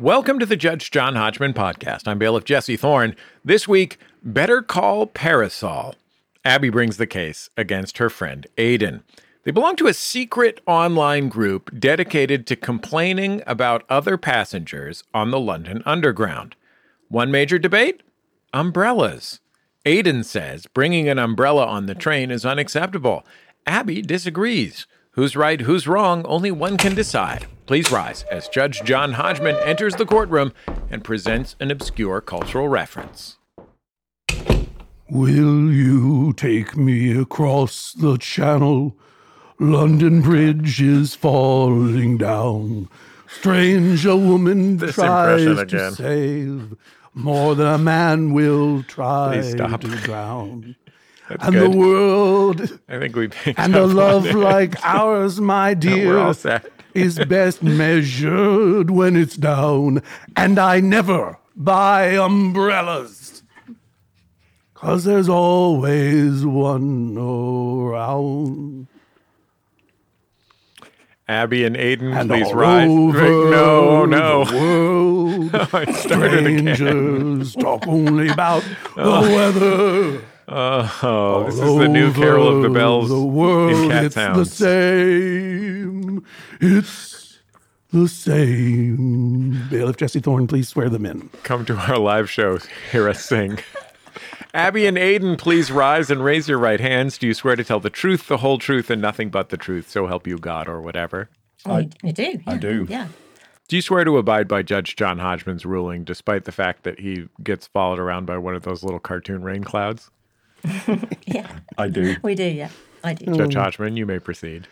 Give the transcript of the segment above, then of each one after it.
Welcome to the Judge John Hodgman podcast. I'm bailiff Jesse Thorne. This week, Better Call Parasol. Abby brings the case against her friend Aidan. They belong to a secret online group dedicated to complaining about other passengers on the London Underground. One major debate umbrellas. Aidan says bringing an umbrella on the train is unacceptable. Abby disagrees. Who's right, who's wrong, only one can decide. Please rise as Judge John Hodgman enters the courtroom and presents an obscure cultural reference. Will you take me across the channel? London Bridge is falling down. Strange a woman This tries to save more than a man will try stop. to drown. That's and good. the world I think we picked and a love like ours, my dear, We're all set. Is best measured when it's down. And I never buy umbrellas. Cause there's always one around. Abby and Aidan, And please rise. no, oh, no. the world, it started again. strangers talk only about the oh. weather. Uh, oh, this is the oh, new Carol of the Bells The world, in Cat it's the same. It's the same. Bailiff Jesse Thorne, please swear them in. Come to our live shows. Hear us sing. Abby and Aidan, please rise and raise your right hands. Do you swear to tell the truth, the whole truth, and nothing but the truth? So help you God, or whatever. I, you do. I do. Yeah. Do you swear to abide by Judge John Hodgman's ruling, despite the fact that he gets followed around by one of those little cartoon rain clouds? Yeah. I do. We do. Yeah. I do. Judge Hodgman, you may proceed.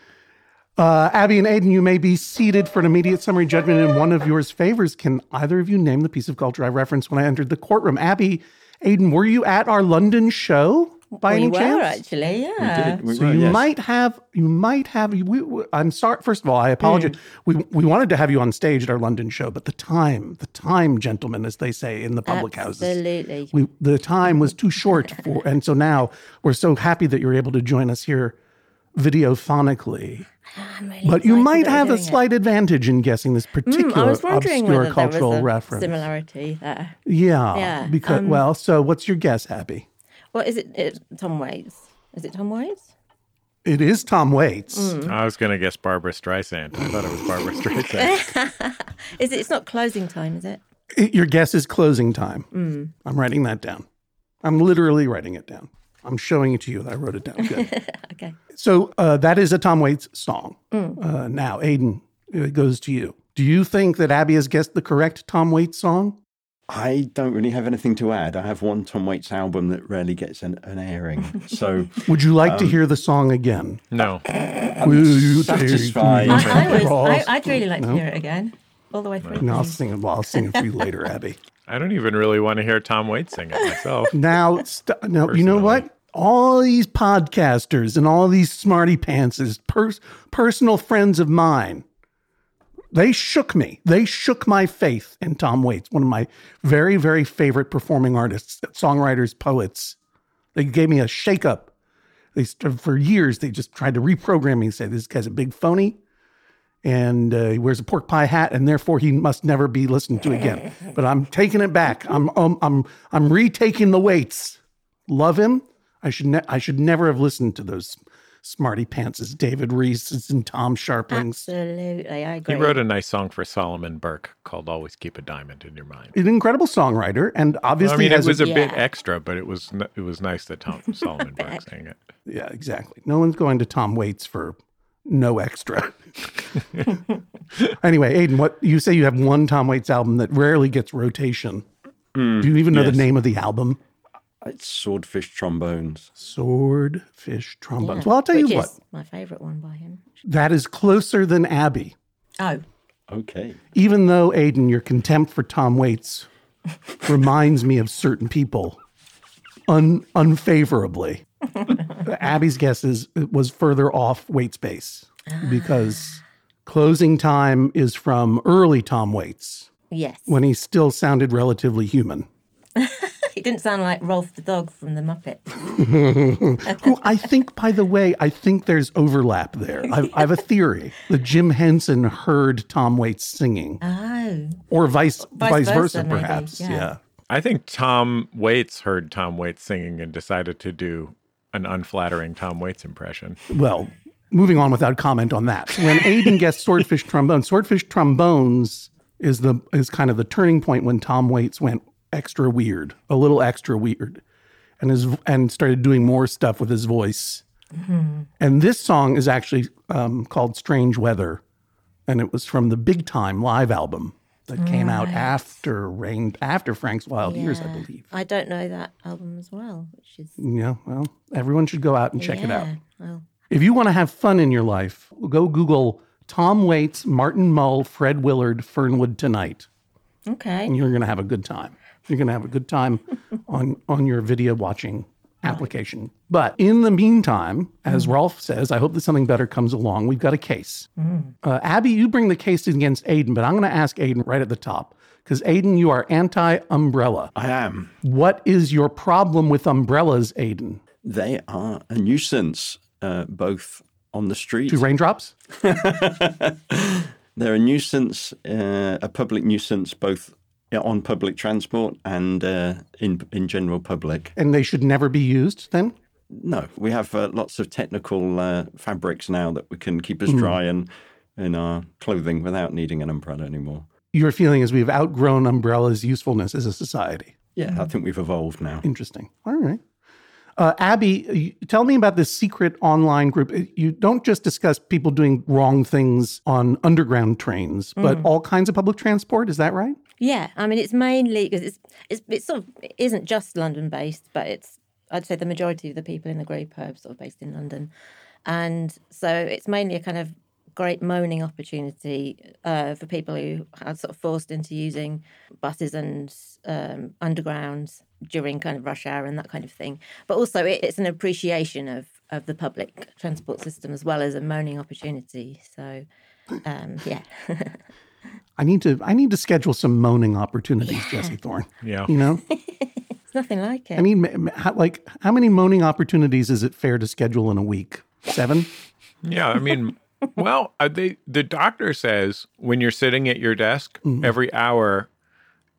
Uh, Abby and Aidan, you may be seated for an immediate summary judgment in one of yours favors. Can either of you name the piece of culture I referenced when I entered the courtroom? Abby, Aidan, were you at our London show by we any were chance? actually. Yeah. We So were, you yes. might have, you might have. We, we, I'm sorry. First of all, I apologize. We we wanted to have you on stage at our London show, but the time, the time, gentlemen, as they say in the public houses, Absolutely. we the time was too short for, and so now we're so happy that you're able to join us here, videophonically. Really But you might have a doing it. slight advantage in guessing this Mm, particular I was obscure whether there cultural was a reference. similarity there. Yeah, Yeah, Because um, well, so what's your guess, Abby? Well, is it, it Tom Waits? Is it Tom Waits? It is Tom Waits. Mm. I was going to guess Barbra Streisand. I thought it was Barbra Streisand. Is it? It's not closing time, is it? It- your guess is closing time. Mm. I'm writing that down. I'm literally writing it down. I'm showing it to you. that I wrote it down. Good. Okay. so uh, that is a Tom Waits song. Mm. Uh, now, Aidan, it goes to you. Do you think that Abby has guessed the correct Tom Waits song? I don't really have anything to add. I have one Tom Waits album that rarely gets an, an airing. So Would you like Um, to hear the song again? No. Will you satisfied. I, I was, I, I'd really like to hear it again, all the way through. No, I'll sing it. Well, I'll sing it for you later, Abby. I don't even really want to hear Tom Waits sing it myself. Now, st- no, you know what? All these podcasters and all these smarty pants pantses, pers- personal friends of mine, they shook me. They shook my faith in Tom Waits, one of my very, very favorite performing artists, songwriters, poets. They gave me a shake up. They for years they just tried to reprogram me and say this guy's a big phony, and uh, he wears a pork pie hat, and therefore he must never be listened to again. But I'm taking it back. I'm um, I'm I'm retaking the weights. Love him. I should ne- I should never have listened to those smarty pantses, David Rees's and Tom Scharpling's. Absolutely, I agree. He wrote a nice song for Solomon Burke called "Always Keep a Diamond in Your Mind." An incredible songwriter, and obviously I mean, it was a bit Yeah. extra, but it was it was nice that Tom Solomon Burke sang it. yeah, exactly. No one's going to Tom Waits for no extra. anyway, Aidan, what you say you have one Tom Waits album that rarely gets rotation. Mm, Do you even know yes. the name of the album? Uh, it's Swordfish Trombones. Swordfish Yeah, Trombones. Well, I'll tell which you what, is my favourite one by him. that is closer than Abby. Oh, Okay. Even though, Aidan, your contempt for Tom Waits reminds me of certain people un- unfavorably. Abby's guess is it was further off Waits base ah. because closing time is from early Tom Waits yes. when he still sounded relatively human. He didn't sound like Rowlf the dog from the Muppet. Who I think, by the way, I think there's overlap there. I, I have a theory that Jim Henson heard Tom Waits singing Oh, or vice vice, Vice versa, versa, maybe, perhaps. yeah. yeah. I think Tom Waits heard Tom Waits singing and decided to do an unflattering Tom Waits impression. Well, moving on without comment on that. When Aidan gets swordfish trombone, swordfish trombones is the is kind of the turning point when Tom Waits went extra weird, a little extra weird, and his and started doing more stuff with his voice. And this song is actually um, called "Strange Weather," and it was from the Big Time live album that came out after Rain after Frank's Wild Years, I believe. I don't know that album as well, which is Yeah, well, everyone should go out and check it out. Well, If you want to have fun in your life, go Google Tom Waits, Martin Mull, Fred Willard, Fernwood Tonight, okay. and you're going to have a good time. You're going to have a good time on on your video watching application. But in the meantime, as Rowlf says, I hope that something better comes along. We've got a case. Uh, Abby, you bring the case against Aidan, but I'm going to ask Aidan right at the top because Aidan, you are anti-umbrella. I am. What is your problem with umbrellas, Aidan? They are a nuisance, uh, both on the street. Two raindrops? They're a nuisance, uh, a public nuisance, both on public transport and uh, in in general public. And they should never be used then? No, we have uh, lots of technical uh, fabrics now that we can keep us dry and in our clothing without needing an umbrella anymore. Your feeling is we've outgrown umbrellas' usefulness as a society. Yeah, I think we've evolved now. Interesting. All right. Uh, Abby, tell me about this secret online group. You don't just discuss people doing wrong things on underground trains, but all kinds of public transport. Is that right? Yeah, I mean, it's mainly because it's, it's it's sort of it isn't just London based, but it's I'd say the majority of the people in the group are sort of based in London, and so it's mainly a kind of great moaning opportunity uh, for people who are sort of forced into using buses and um, underground during kind of rush hour and that kind of thing. But also, it, it's an appreciation of of the public transport system as well as a moaning opportunity. So, um, yeah. I need to. I need to schedule some moaning opportunities, Jesse Thorne. Yeah. You know, It's nothing like it. I mean, m- m- how, like, how many moaning opportunities is it fair to schedule in a week? Seven. Yeah, I mean, well, uh, they the doctor says when you're sitting at your desk, every hour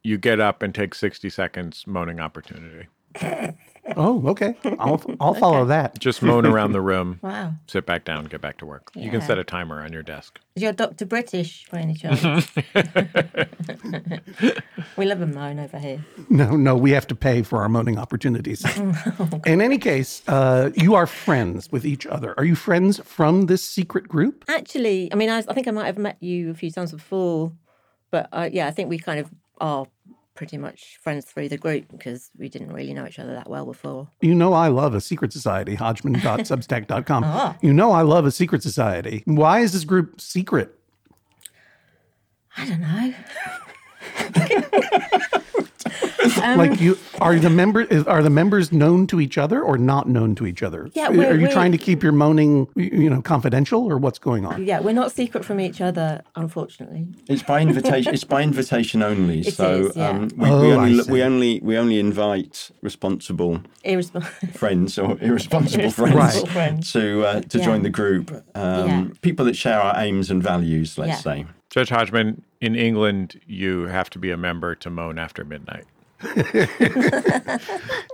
you get up and take 60 seconds moaning opportunity. Oh, okay. I'll I'll follow that. Just moan around the room, wow. sit back down, get back to work. You can Yeah. set a timer on your desk. Is your doctor British by any chance? we love a moan over here. No, no, we have to pay for our moaning opportunities. In any case, uh, you are friends with each other. Are you friends from this secret group? Actually, I mean, I, I think I might have met you a few times before, but uh, yeah, I think we kind of are pretty much friends through the group because we didn't really know each other that well before. You know I love a secret society, hodgman.substack.com. Uh-huh. You know I love a secret society. Why is this group secret? I don't know. like you are the member is- are the members known to each other or not known to each other? Yeah, are we're- you we're- trying to keep your moaning you know confidential or what's going on? Yeah, we're not secret from each other, unfortunately. It's by invitation. it's by invitation only. It so is, yeah. um, we, Oh, we only we only we only invite responsible Irresponsible. friends or irresponsible friends Irresponsible friends. to uh, to Yeah. join the group. Um, Yeah. People that share our aims and values. Let's Yeah. say. Judge Hodgman, in England, you have to be a member to moan after midnight.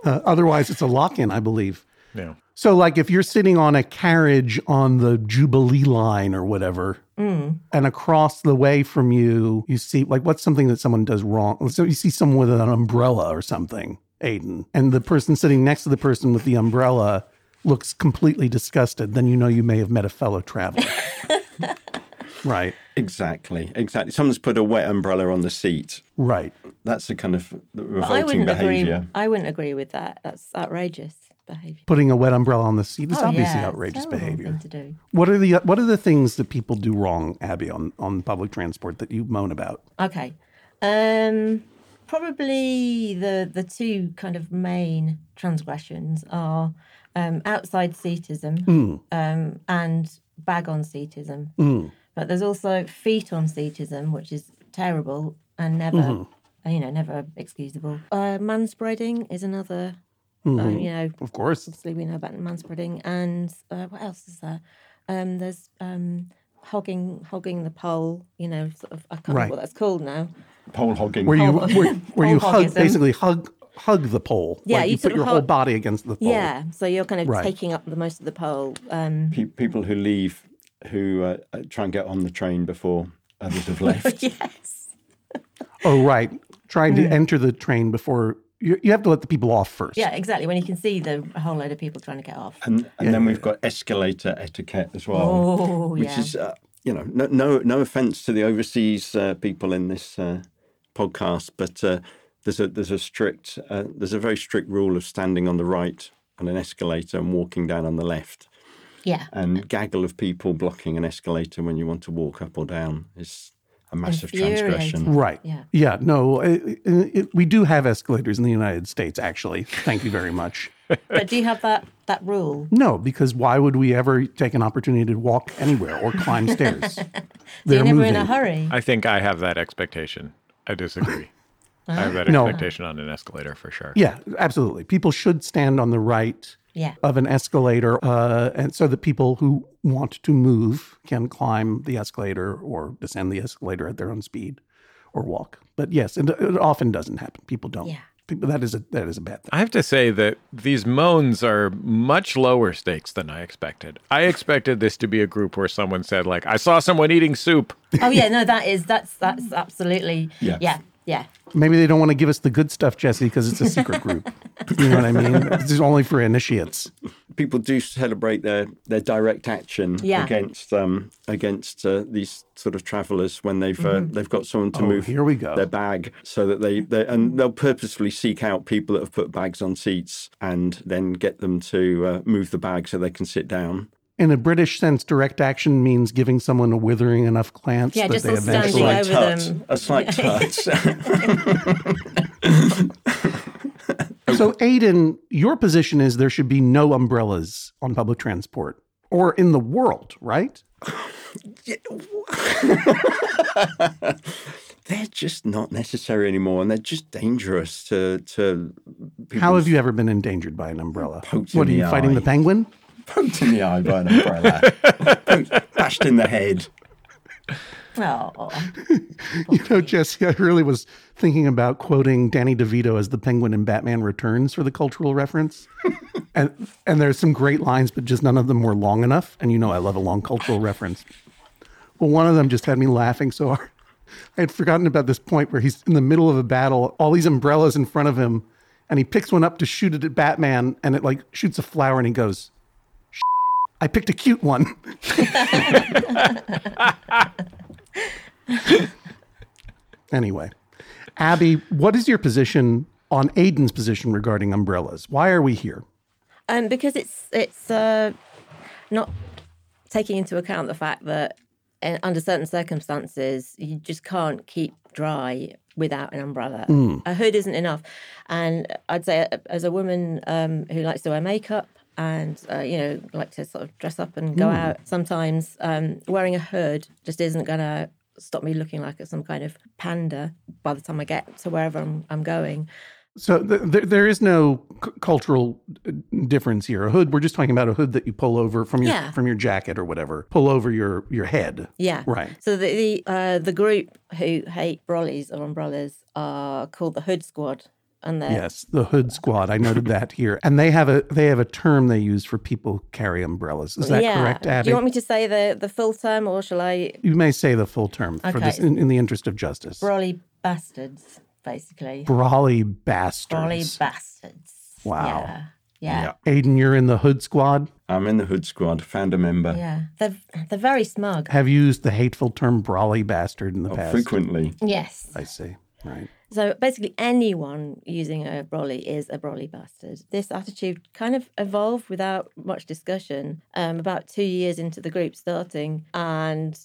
Uh, otherwise, it's a lock-in, I believe. Yeah. So, like, if you're sitting on a carriage on the Jubilee line or whatever, Mm. and across the way from you, you see, like, what's something that someone does wrong? So, you see someone with an umbrella or something, Aidan, and the person sitting next to the person with the umbrella looks completely disgusted, then you know you may have met a fellow traveler. right, Exactly. Exactly. Someone's put a wet umbrella on the seat. right. That's the kind of But I revolting wouldn't behaviour. agree. I wouldn't agree with that. That's outrageous behaviour. Putting a wet umbrella on the seat is Oh, obviously yeah, outrageous behavior. thing to. What are the what are the things that people do wrong, Abby, on, on public transport that you moan about? Okay. Um, probably the the two kind of main transgressions are um, outside seatism um, and bag on seatism. But there's also feet on seatism, which is terrible and never, uh, you know, never excusable. Uh, manspreading is another. uh, you know, Of course. obviously we know about manspreading, and uh, what else is there? Um, there's um, hogging hogging the pole. You know, sort of I can't Right. remember what that's called now. Pole hogging. Where you where, where you hug basically hug hug the pole. Yeah, like you you, put of your whole body against the pole. Yeah, so you're kind of Right. taking up the most of the pole. Um, Pe- people who leave, who uh, uh, try and get on the train before others have left. yes. Oh, right. Trying to enter the train before you, you have to let the people off first. Yeah, exactly. When you can see the whole load of people trying to get off. And, and then we've got escalator etiquette as well, Oh, yeah. which yeah. is, uh, you know, no, no, no offense to the overseas uh, people in this uh, podcast, but uh, there's a there's a strict uh, there's a very strict rule of standing on the right on an escalator and walking down on the left. Yeah. And gaggle of people blocking an escalator when you want to walk up or down is a massive transgression. Right. Yeah. Yeah. No, it, it, we do have escalators in the United States, actually. Thank you very much. But do you have that that rule? No, because why would we ever take an opportunity to walk anywhere or climb stairs? So They're you're never moving. in a hurry. I think I have that expectation. I disagree. I have that No. expectation on an escalator for sure. Yeah, absolutely. People should stand on the right Yeah. of an escalator, uh, and so that people who want to move can climb the escalator or descend the escalator at their own speed, or walk. But yes, it, it often doesn't happen. People don't. Yeah. People, that is a that is a bad thing. I have to say that these moans are much lower stakes than I expected. I expected this to be a group where someone said, like, I saw someone eating soup. Oh yeah, no, that is that's that's absolutely Yeah. yeah, yeah. Maybe they don't want to give us the good stuff, Jesse, because it's a secret group. you know what I mean? This is only for initiates. people do celebrate their, their direct action Yeah. against um, against uh, these sort of travellers when they've uh, they've got someone to Oh, move here we go. their bag so that they, they and they'll purposefully seek out people that have put bags on seats and then get them to uh, move the bag so they can sit down. In a British sense, direct action means giving someone a withering enough glance Yeah, that just they sort of eventually. standing over them. a slight touch. So, Aidan, your position is there should be no umbrellas on public transport or in the world, right? they're just not necessary anymore, and they're just dangerous to to. How have you ever been endangered by an umbrella? What are you the fighting eye. the penguin? Poked in the eye by an umbrella, Poked- bashed in the head? Oh, You know, Jesse, I really was thinking about quoting Danny DeVito as the penguin in Batman Returns for the cultural reference. and and there's some great lines, but just none of them were long enough. And you know I love a long cultural reference. Well, one of them just had me laughing so hard. I had forgotten about this point where he's in the middle of a battle, all these umbrellas in front of him, and he picks one up to shoot it at Batman, and it like shoots a flower, and he goes, "Sh- "I picked a cute one." anyway, Abby, what is your position on Aidan's position regarding umbrellas? Why are we here? um, because it's it's uh, not taking into account the fact that uh, under certain circumstances you just can't keep dry without an umbrella. A hood isn't enough, and I'd say uh, as a woman um, who likes to wear makeup and uh, you know like to sort of dress up and go out sometimes um, wearing a hood just isn't going to stop me looking like some kind of panda by the time I get to wherever I'm, I'm going. So th- th- there is no c- cultural uh, difference here. A hood, we're just talking about a hood that you pull over from your Yeah. from your jacket or whatever. Pull over your your head. Yeah. Right. So the the, uh, the group who hate brollies or umbrellas are called the Hood Squad, and they're Yes, the hood squad. I noted that here, and they have a they have a term they use for people who carry umbrellas. Is that yeah. correct, Abby? Do you want me to say the the full term, or shall I? You may say the full term for Okay. this in, in the interest of justice. Brolly bastards, basically. Brolly bastards. Brolly bastards. Wow. Yeah. Yeah. Aidan, you're in the hood squad. I'm in the hood squad. Found a member Yeah. They're they're very smug. Have you used the hateful term brolly bastard in the Oh, past? frequently. Yes. I see. Right. So basically, anyone using a brolly is a brolly bastard. This attitude kind of evolved without much discussion um, about two years into the group starting. And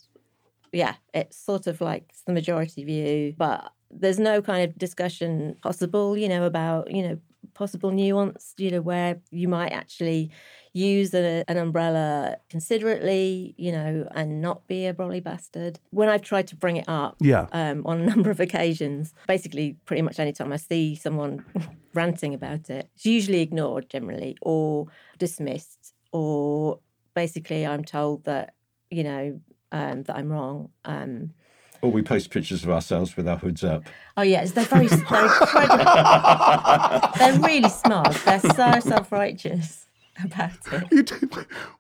yeah, it's sort of like the majority view, but there's no kind of discussion possible, you know, about, you know, possible nuance, you know, where you might actually use a, an umbrella considerately, you know, and not be a brolly bastard. When I've tried to bring it up, Yeah. um, on a number of occasions. Basically, pretty much any time I see someone ranting about it, it's usually ignored generally or dismissed, or basically I'm told that, you know, um, that I'm wrong. Um, or we post pictures of ourselves with our hoods up. Oh yes, they're very they're incredible. they're really smart. They're so self righteous about it. You t-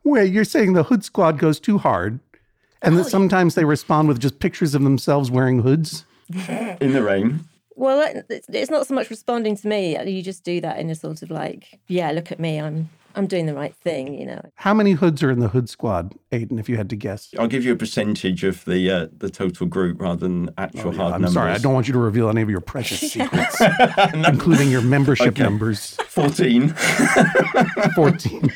wait, you're saying the hood squad goes too hard, and that oh, sometimes they respond with just pictures of themselves wearing hoods. In the rain. Well, it's it's not so much responding to me. You just do that in a sort of like, yeah, look at me, I'm I'm doing the right thing, you know. How many hoods are in the hood squad, Aidan? if you had to guess? I'll give you a percentage of the uh, the total group rather than actual Oh, yeah, hard I'm numbers. sorry, I don't want you to reveal any of your precious secrets, including your membership Okay. numbers. 14. 14,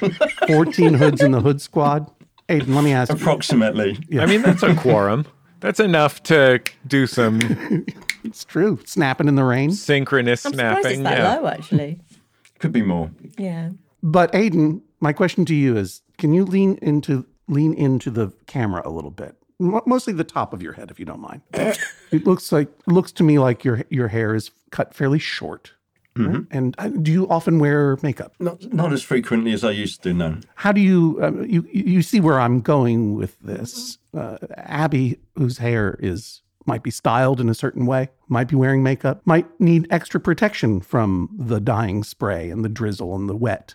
14 hoods in the hood squad. Aidan, let me ask you. Approximately. I mean, that's a quorum. That's enough to do some It's true. Snapping in the rain. synchronous I'm surprised it's snapping. that Yeah. low, actually. Could be more. Yeah. But Aidan, my question to you is: Can you lean into lean into the camera a little bit? Mostly the top of your head, if you don't mind. it looks like looks to me like your your hair is cut fairly short. right? And uh, do you often wear makeup? Not not as frequently as I used to, no. How do you um, you you see where I'm going with this? Uh, Abby, whose hair is might be styled in a certain way, might be wearing makeup, might need extra protection from the dyeing spray and the drizzle and the wet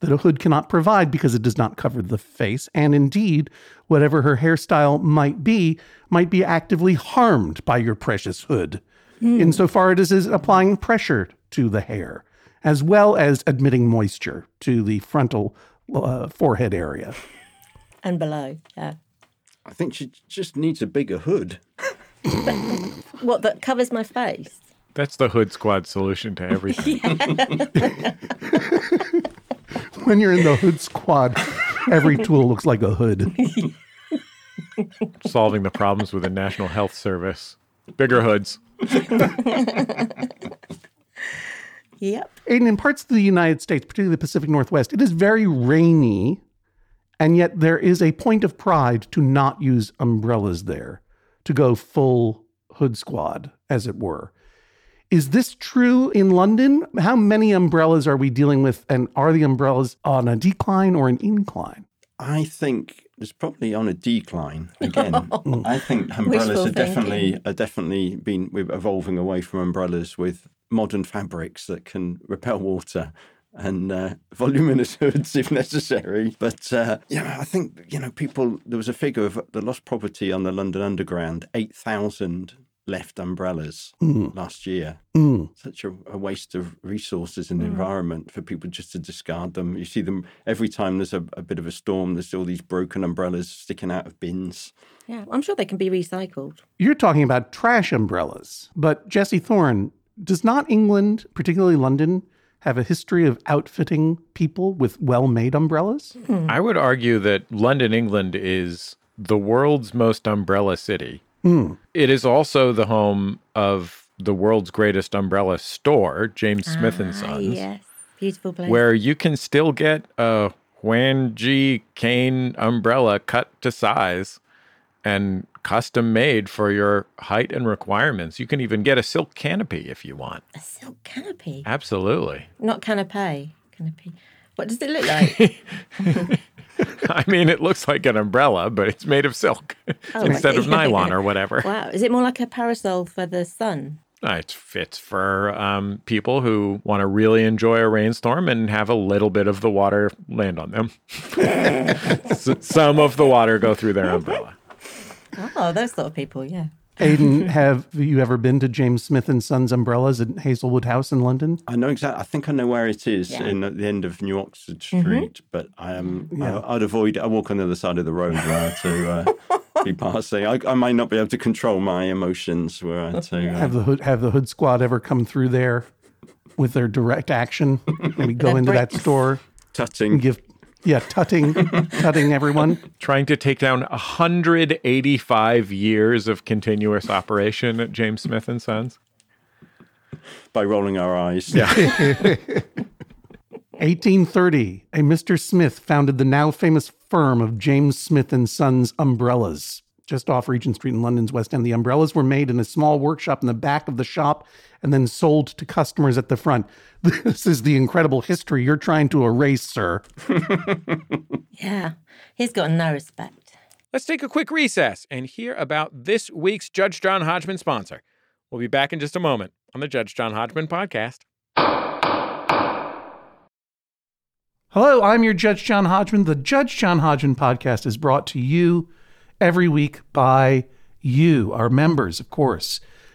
that a hood cannot provide because it does not cover the face. And indeed, whatever her hairstyle might be, might be actively harmed by your precious hood, insofar as it is applying pressure to the hair, as well as admitting moisture to the frontal uh, forehead area. And below. Yeah. I think she just needs a bigger hood. What, that covers my face? That's the hood squad solution to everything. When you're in the hood squad, every tool looks like a hood. Solving the problems with the National Health Service. Bigger hoods. Yep. And in parts of the United States, particularly the Pacific Northwest, it is very rainy, and yet there is a point of pride to not use umbrellas there, to go full hood squad, as it were. Is this true in London? How many umbrellas are we dealing with, and are the umbrellas on a decline or an incline? I think it's probably on a decline again. I think umbrellas Wishful are definitely are definitely been evolving away from umbrellas with modern fabrics that can repel water and uh, voluminous hoods if necessary. But uh, yeah, I think you know people. There was a figure of the lost property on the London Underground: eight thousand left umbrellas hmm. last year. Mm. Such a, a waste of resources in the hmm. environment for people just to discard them. You see them every time there's a, a bit of a storm. There's all these broken umbrellas sticking out of bins. Yeah. I'm sure they can be recycled. You're talking about trash umbrellas, but Jesse Thorne, does not England, particularly London, have a history of outfitting people with well made umbrellas? Hmm. I would argue that London, England is the world's most umbrella city. It is also the home of the world's greatest umbrella store, James Smith and Ah, Sons, yes. Beautiful place. where you can still get a Juan G. Kane umbrella cut to size and custom made for your height and requirements. You can even get a silk canopy if you want. A silk canopy. Absolutely. Not canapé. Canopy. What does it look like? I mean, it looks like an umbrella, but it's made of silk instead of nylon or whatever. wow. Is it more like a parasol for the sun? Uh, It fits for um, people who want to really enjoy a rainstorm and have a little bit of the water land on them. S- Some of the water go through their umbrella. Oh, those sort of people, yeah. Aidan, have you ever been to James Smith and Sons Umbrellas at Hazelwood House in London? I know exactly. I think I know where it is Yeah. in at the end of New Oxford Street, but I am. I, I'd avoid. I walk on the other side of the road where to uh, be passing. I, I might not be able to control my emotions Where I to. Uh, Have the hood have the hood squad ever come through there with their direct action? Maybe go Their into that store tutting. give yeah, tutting tutting everyone. Trying to take down 185 years of continuous operation at James Smith and Sons. by rolling our eyes. Yeah. 1830, a Mr. Smith founded the now famous firm of James Smith and Sons Umbrellas, just off Regent Street in London's West End. The umbrellas were made in a small workshop in the back of the shop and then sold to customers at the front. This is the incredible history you're trying to erase, sir. Yeah. He's got no respect. let's take a quick recess and hear about this week's Judge John Hodgman sponsor. We'll be back in just a moment on the Judge John Hodgman podcast. Hello, I'm your Judge John Hodgman. The Judge John Hodgman podcast is brought to you every week by you, our members, of course.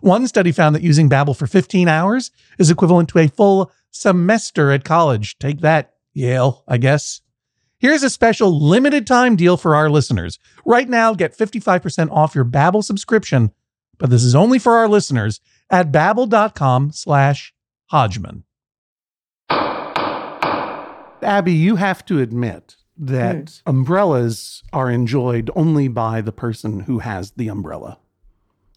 One study found that using Babbel for 15 hours is equivalent to a full semester at college. Take that, Yale, I guess. Here's a special limited time deal for our listeners. Right now, get 55% off your Babbel subscription, but this is only for our listeners at babbel.com slash Hodgman. Abby, you have to admit that mm. umbrellas are enjoyed only by the person who has the umbrella.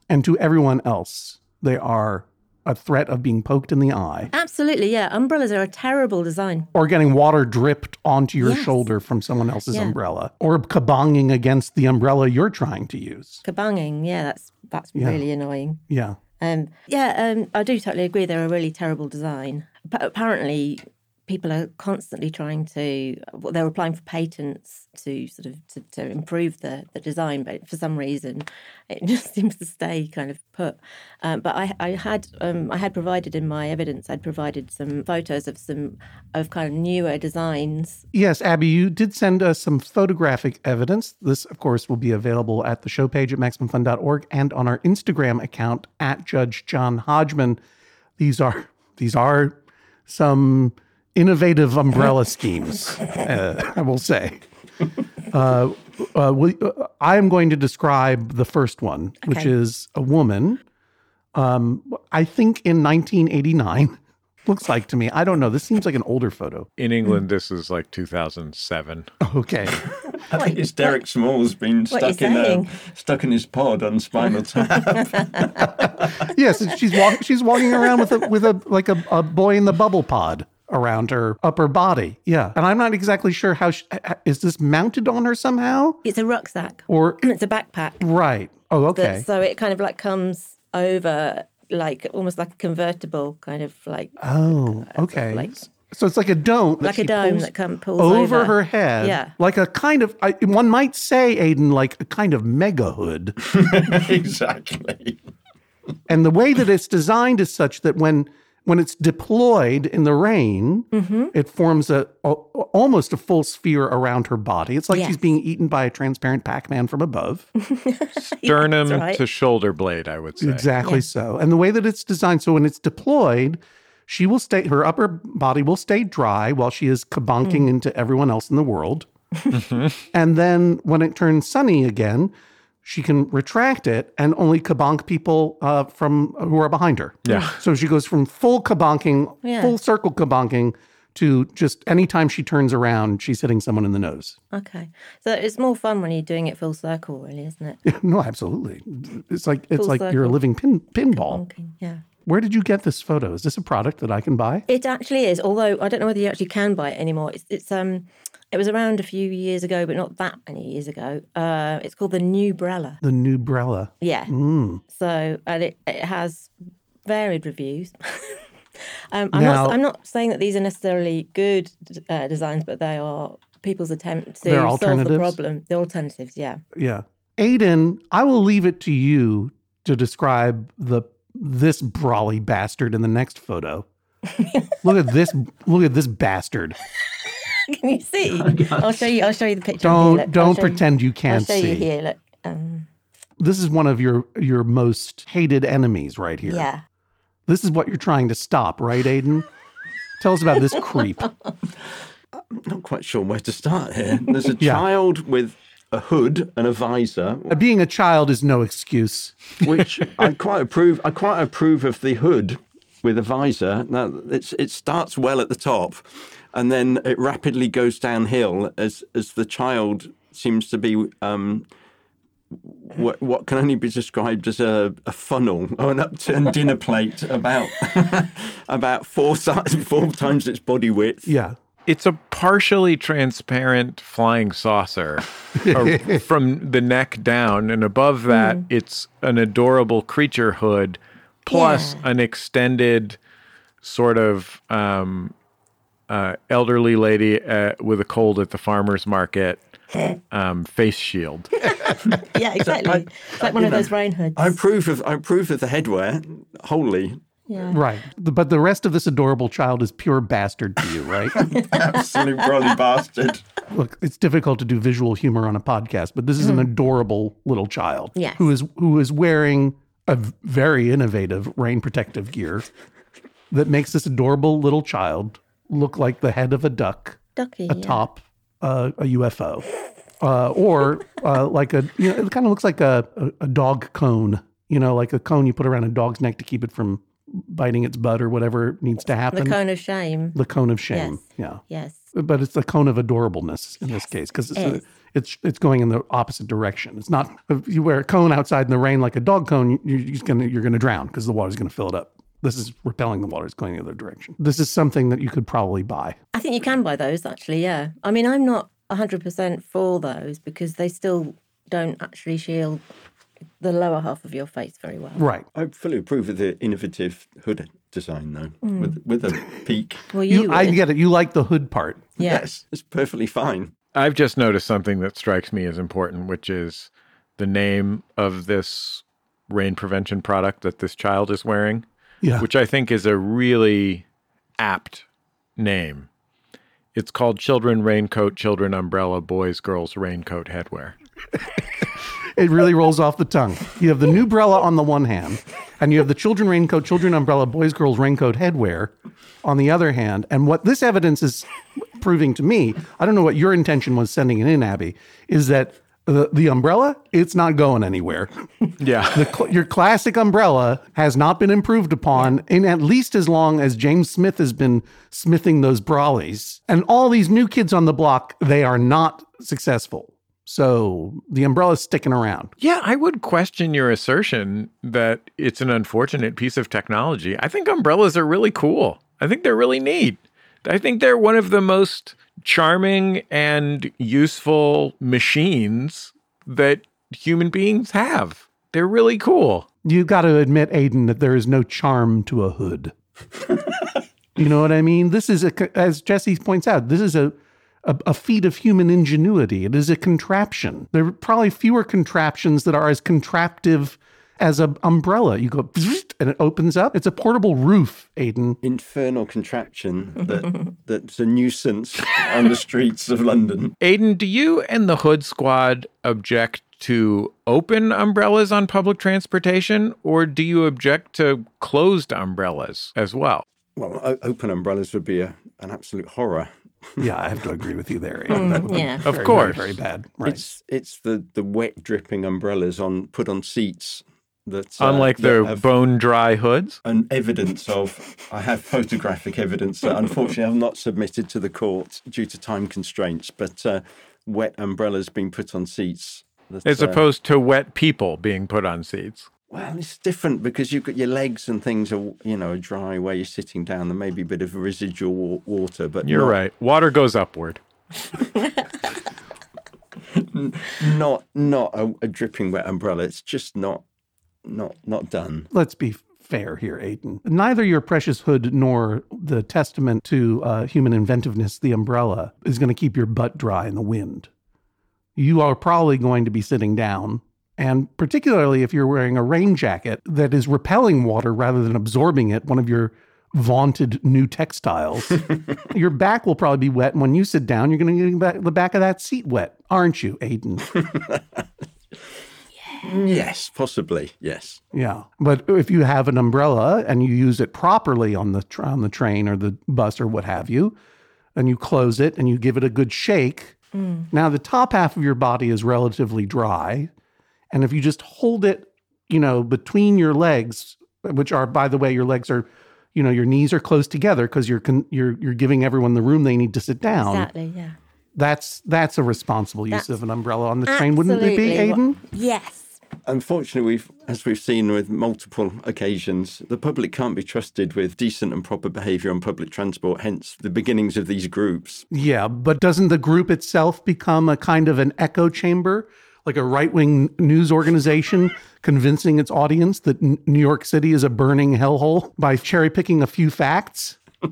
And to everyone else, they are a threat of being poked in the eye. Absolutely, yeah. Umbrellas are a terrible design. Or getting water dripped onto your yes. shoulder from someone else's yeah. umbrella. Or kabonging against the umbrella you're trying to use. Kabonging, yeah, that's that's yeah. really annoying. Yeah. Um, yeah, um, I do totally agree. They're a really terrible design. But apparently, people are constantly trying to well, they're applying for patents to sort of to, to, improve the, the design but for some reason it just seems to stay kind of put. Um, but I, I had um, I had provided in my evidence I'd provided some photos of some of kind of newer designs. Yes Abby you did send us some photographic evidence. This of course will be available at the show page at maximumfun.org and on our Instagram account at Judge John Hodgman. These are these are some innovative umbrella schemes, uh, I will say. Uh, uh, we, uh, I am going to describe the first one, okay. which is a woman. Um, I think in 1989. Looks like to me. I don't know. This seems like an older photo. In England, this is like 2007. Okay. I think it's Derek Smalls been stuck in a, stuck in his pod on Spinal Tap. yes, she's walking. She's walking around with a with a like a, a boy in the bubble pod around her upper body. Yeah. And I'm not exactly sure how she, is this mounted on her somehow? It's a rucksack or it's a backpack. Right. Oh, okay. so it kind of like comes over like almost like a convertible kind of like Oh, uh, okay. Like so it's like a dome, like a dome that comes pulls over, over, her head, yeah, like a kind of I, one might say, Aidan, like a kind of mega hood. exactly. and the way that it's designed is such that when when it's deployed in the rain, mm-hmm. it forms a, a, almost a full sphere around her body. It's like yes. she's being eaten by a transparent Pac-Man from above. Sternum right. to shoulder blade, I would say. Exactly yeah. so. And the way that it's designed, so when it's deployed, she will stay. Her upper body will stay dry while she is kabonking mm. into everyone else in the world. Mm-hmm. and then when it turns sunny again, she can retract it and only kabonk people uh, from who are behind her. Yeah. So she goes from full kabonking, yeah. full circle kabonking to just anytime she turns around, she's hitting someone in the nose. Okay. So it's more fun when you're doing it full circle, really, isn't it? Yeah, no, absolutely. It's like it's like circle. you're a living pin pinball. Kabonking, yeah. Where did you get this photo? Is this a product that I can buy? It actually is, although I don't know whether you actually can buy it anymore. It's, it's um it was around a few years ago, but not that many years ago. Uh, it's called the Nubrella. The Nubrella. Yeah. Mm. So, and it, it has varied reviews. um, I'm, now, not, I'm not saying that these are necessarily good uh, designs, but they are people's attempt to solve the problem. The alternatives, yeah. Yeah. Aidan, I will leave it to you to describe the this brolly bastard in the next photo. look at this look at this bastard. Can you see? Oh, I'll show you. I'll show you the picture. Don't don't pretend you, you can't I'll show see. You here, look. Um, this is one of your your most hated enemies right here. Yeah. This is what you're trying to stop, right, Aidan? Tell us about this creep. I'm not quite sure where to start here. There's a yeah. child with a hood and a visor. Uh, being a child is no excuse. Which I quite approve. I quite approve of the hood with a visor. Now it starts well at the top, and then it rapidly goes downhill as as the child seems to be um, what, what can only be described as a, a funnel or an upturned dinner plate about about four four times its body width. Yeah. It's a partially transparent flying saucer from the neck down, and above that, mm. it's an adorable creature hood plus yeah. an extended sort of um, uh, elderly lady uh, with a cold at the farmer's market um, face shield. yeah, exactly. I, it's like one of know, those rain hoods. I approve of I approve of the headwear wholly. Yeah. Right. But the rest of this adorable child is pure bastard to you, right? Absolute brolly bastard. Look, it's difficult to do visual humor on a podcast, but this is mm. an mm-hmm. adorable little child yes. who is who is wearing a very innovative rain protective gear that makes this adorable little child look like the head of a duck Ducky, atop yeah. uh, a UFO, uh, or uh, like a you know it kind of looks like a, a, a dog cone. You know, like a cone you put around a dog's neck to keep it from biting its butt or whatever needs to happen. The cone of shame. The cone of shame. Yes. Yeah. Yes. But it's the cone of adorableness in yes. this case because it's, it's it's going in the opposite direction. It's not if you wear a cone outside in the rain like a dog cone, you, you're gonna you're gonna drown because the water's gonna fill it up. This is repelling the water. It's going the other direction. This is something that you could probably buy. I think you can buy those actually. Yeah. I mean, I'm not 100% for those because they still don't actually shield the lower half of your face very well. Right. I fully approve of the innovative hood design, though, mm. with with a peak. well, you, you I get it. You like the hood part. Yeah. Yes, it's perfectly fine. I've just noticed something that strikes me as important, which is the name of this rain prevention product that this child is wearing yeah. which I think is a really apt name. It's called Children Raincoat, Children Umbrella, Boys, Girls Raincoat Headwear. it really rolls off the tongue. You have the new Nubrella on the one hand, and you have the Children Raincoat, Children Umbrella, Boys, Girls Raincoat Headwear on the other hand. And what this evidence is proving to me, I don't know what your intention was sending it in, Abby, is that The, the umbrella, it's not going anywhere. Yeah. The, your classic umbrella has not been improved upon in at least as long as James Smith has been smithing those brollies. And all these new kids on the block, they are not successful. So the umbrella's sticking around. Yeah, I would question your assertion that it's an unfortunate piece of technology. I think umbrellas are really cool. I think they're really neat. I think they're one of the most charming and useful machines that human beings have. They're really cool. You got to admit, Aidan, that there is no charm to a hood. you know what I mean? This is a, as Jesse points out, this is a a, a, feat of human ingenuity. It is a contraption. There are probably fewer contraptions that are as contraptive as an umbrella. You go and it opens up. It's a portable roof, Aidan. Infernal contraption that that's a nuisance on the streets of London. Aidan, do you and the Hood Squad object to open umbrellas on public transportation, or do you object to closed umbrellas as well? Well, o- open umbrellas would be a, an absolute horror yeah, I have to agree with you there. Mm, yeah, of very, course, very, very, bad. Right. It's it's the the wet dripping umbrellas on put on seats that uh, unlike the bone dry hoods and evidence of I have photographic evidence that unfortunately I've not submitted to the court due to time constraints, but uh, wet umbrellas being put on seats. That, As opposed uh, to wet people being put on seats. Well, it's different because you've got your legs and things are, you know, dry where you're sitting down. There may be a bit of residual water, but you're not, right. Water goes upward. not not a, a, dripping wet umbrella. It's just not not not done. Let's be fair here, Aidan. Neither your precious hood nor the testament to uh, human inventiveness, the umbrella, is going to keep your butt dry in the wind. You are probably going to be sitting down and particularly if you're wearing a rain jacket that is repelling water rather than absorbing it, one of your vaunted new textiles, your back will probably be wet. And when you sit down, you're going to get the back of that seat wet, aren't you, Aidan? Yes, possibly. Yes. Yeah, but if you have an umbrella and you use it properly on the on the train or the bus or what have you, and you close it and you give it a good shake, mm. now the top half of your body is relatively dry, and if you just hold it, you know, between your legs, which are, by the way, your legs are, you know, your knees are close together because you're con- you're you're giving everyone the room they need to sit down. Exactly. Yeah. That's that's a responsible use that's of an umbrella on the train, wouldn't it be, Aidan? Yes. Unfortunately, we've, as we've seen with multiple occasions, the public can't be trusted with decent and proper behaviour on public transport. Hence, the beginnings of these groups. Yeah, but doesn't the group itself become a kind of an echo chamber like a right wing news organization convincing its audience that New York City is a burning hellhole by cherry picking a few facts.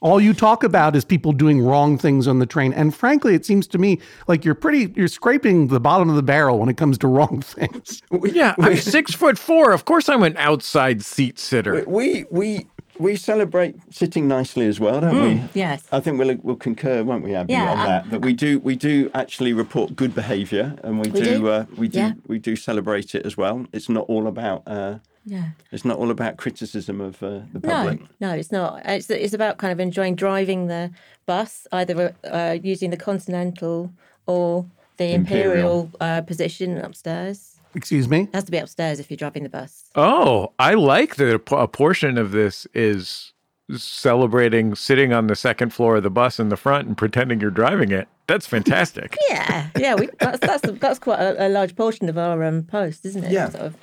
All you talk about is people doing wrong things on the train. And frankly, it seems to me like you're pretty, you're scraping the bottom of the barrel when it comes to wrong things. yeah, I'm six foot four. Of course, I'm an outside seat sitter. We, we, we celebrate sitting nicely as well, don't mm, we? Yes. I think we'll we'll concur, won't we, Abby, yeah, on um, that? That we do we do actually report good behaviour, and we, we do, do. Uh, we do yeah. we do celebrate it as well. It's not all about. Uh, yeah. It's not all about criticism of uh, the public. No, no, it's not. It's it's about kind of enjoying driving the bus, either uh, using the Continental or the Imperial, Imperial uh, position upstairs. Excuse me? It has to be upstairs if you're driving the bus. Oh, I like that a portion of this is celebrating sitting on the second floor of the bus in the front and pretending you're driving it. That's fantastic. yeah, yeah, we, that's that's that's quite a, a large portion of our um, post, isn't it? Yeah. Sort of,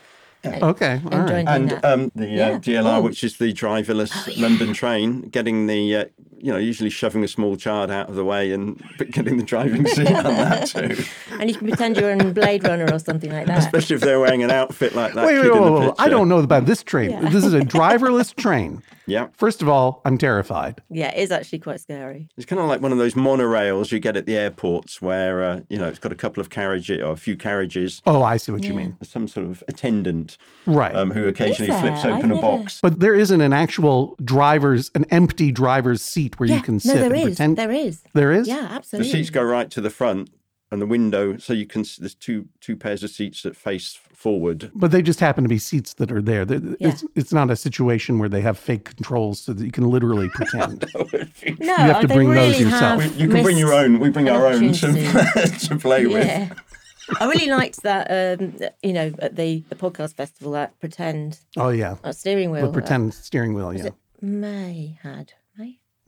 yeah. Okay, all right. And um, the uh. DLR, oh. which is the driverless oh, yeah. London train, getting the uh, you know usually shoving a small child out of the way and getting the driving seat on that too. And you can pretend you're in Blade Runner or something like that. Especially if they're wearing an outfit like that. Wait, wait, wait, wait, wait. I don't know about this train. This is a driverless train. Yeah. First of all, I'm terrified. Yeah, it is actually quite scary. It's kind of like one of those monorails you get at the airports where, uh, you know, it's got a couple of carriages or a few carriages. Oh, I see what yeah. you mean. Some sort of attendant. Right. Um, who occasionally flips open a box. But there isn't an actual driver's, an empty driver's seat where yeah. you can sit no, there and is. pretend. There is. There is? Yeah, absolutely. The seats go right to the front and the window so you can there's two two pairs of seats that face forward but they just happen to be seats that are there yeah. it's it's not a situation where they have fake controls so that you can literally pretend no you have to bring really those yourself you can bring your own we bring our own to, to play yeah. with I really liked that. Um, you know, at the the podcast festival, that pretend. Oh yeah, uh, steering wheel. The pretend uh, steering wheel. Yeah. May had May.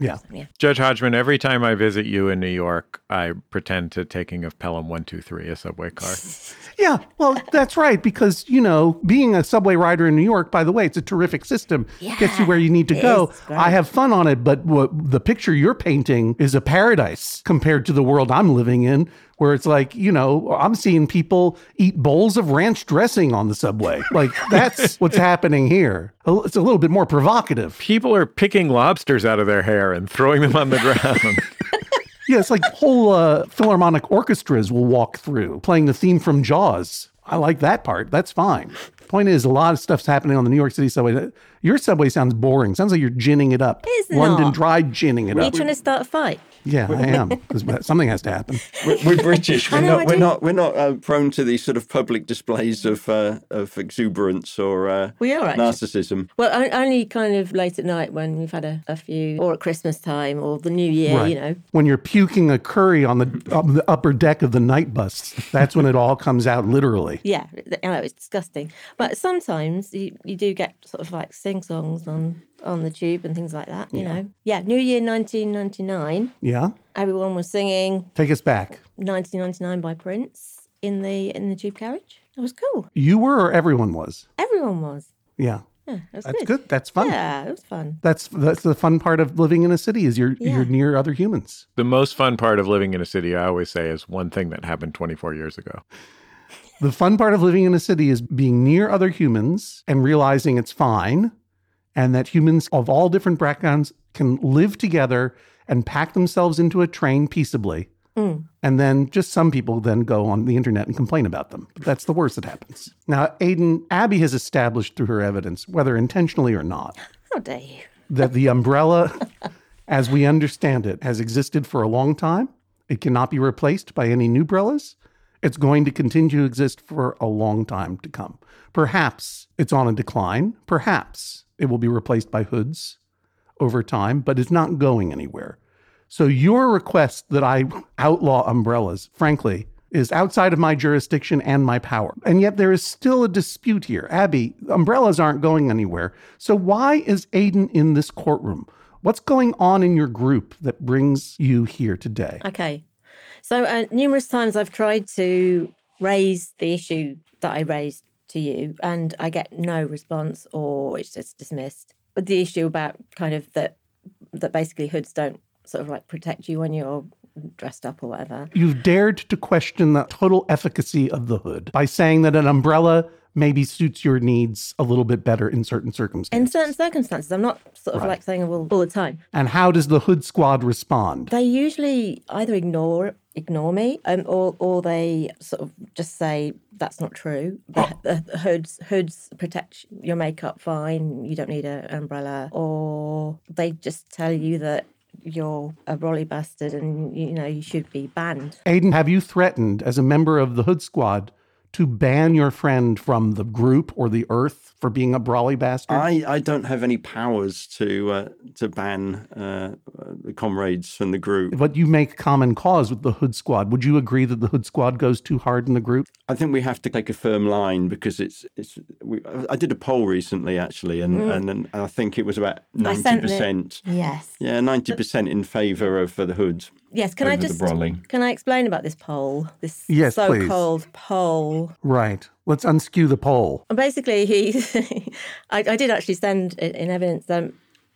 Yeah. yeah. Judge Hodgman, every time I visit you in New York, I pretend to taking of Pelham 123, a subway car. yeah, well, that's right. Because, you know, being a subway rider in New York, by the way, it's a terrific system. Yeah, Gets you where you need to go. I have fun on it, but what, the picture you're painting is a paradise compared to the world I'm living in, where it's like, you know, I'm seeing people eat bowls of ranch dressing on the subway. Like, that's what's happening here. It's a little bit more provocative. People are picking lobsters out of their hair and throwing them on the ground. yeah, it's like whole uh, philharmonic orchestras will walk through playing the theme from Jaws. I like that part. That's fine. Point is, a lot of stuff's happening on the New York City subway. Your subway sounds boring. Sounds like you're ginning it up. It's London not. Dry ginning it Are you up. trying to start a fight? Yeah, I am because something has to happen. We're, we're British. We're know, I not. We're not. We're not uh, prone to these sort of public displays of uh, of exuberance or uh, We are actually. narcissism. Well, only kind of late at night when we've had a, a few, or at Christmas time, or the New Year. You know, When you're puking a curry on the, on the upper deck of the night bus, that's when it all comes out literally. yeah, I know it's disgusting. But sometimes you, you do get sort of like sing songs on on the tube and things like that. You know, yeah. New Year 1999, Yeah? everyone was singing Take us back. 1999 by Prince in the in the tube carriage. It was cool. You were or everyone was? Everyone was. Yeah. Yeah, That's good. good. That's fun. Yeah, it was fun. That's that's the fun part of living in a city is you're Yeah. you're near other humans. the most fun part of living in a city, I always say, is one thing that happened 24 years ago. The fun part of living in a city is being near other humans and realizing it's fine and that humans of all different backgrounds can live together and pack themselves into a train peaceably. Mm. And then just some people then go on the internet and complain about them. But that's the worst that happens. Now, Aidan, Abby has established through her evidence, whether intentionally or not, How dare you? that the umbrella, as we understand it, has existed for a long time. It cannot be replaced by any new umbrellas. It's going to continue to exist for a long time to come. Perhaps it's on a decline. Perhaps it will be replaced by hoods over time, but it's not going anywhere. So your request that I outlaw umbrellas, frankly, is outside of my jurisdiction and my power. And yet there is still a dispute here. Abby, umbrellas aren't going anywhere. So why is Aidan in this courtroom? What's going on in your group that brings you here today? Okay. So, uh, numerous times I've tried to raise the issue that I raised to you, and I get no response or it's just dismissed. But the issue about kind of that, that basically hoods don't sort of like protect you when you're dressed up or whatever. You've dared to question the total efficacy of the hood by saying that an umbrella maybe suits your needs a little bit better in certain circumstances. In certain circumstances, I'm not sort of Right. like saying well all the time. and how does the hood squad respond? They usually either ignore ignore me, um, or or they sort of just say that's not true. The, the hoods hoods protect your makeup fine. You don't need an umbrella, or they just tell you that you're a brolly bastard and you know you should be banned. Aidan, have you threatened as a member of the hood squad to ban your friend from the group or the earth for being a brolly bastard? I, I don't have any powers to uh, to ban uh, the comrades from the group. but you make common cause with the hood squad. Would you agree that the hood squad goes too hard in the group? I think we have to take a firm line because it's it's. We, I did a poll recently actually, and and, and I think it was about Mm. ninety percent. Yes. Yeah, ninety percent in favour of uh, the hood. Yes. Can I Over the just brolly. can I explain about this poll? This Yes, so-called poll. Right. Let's unskew the poll. Basically, he, I, I did actually send in, in evidence. Um,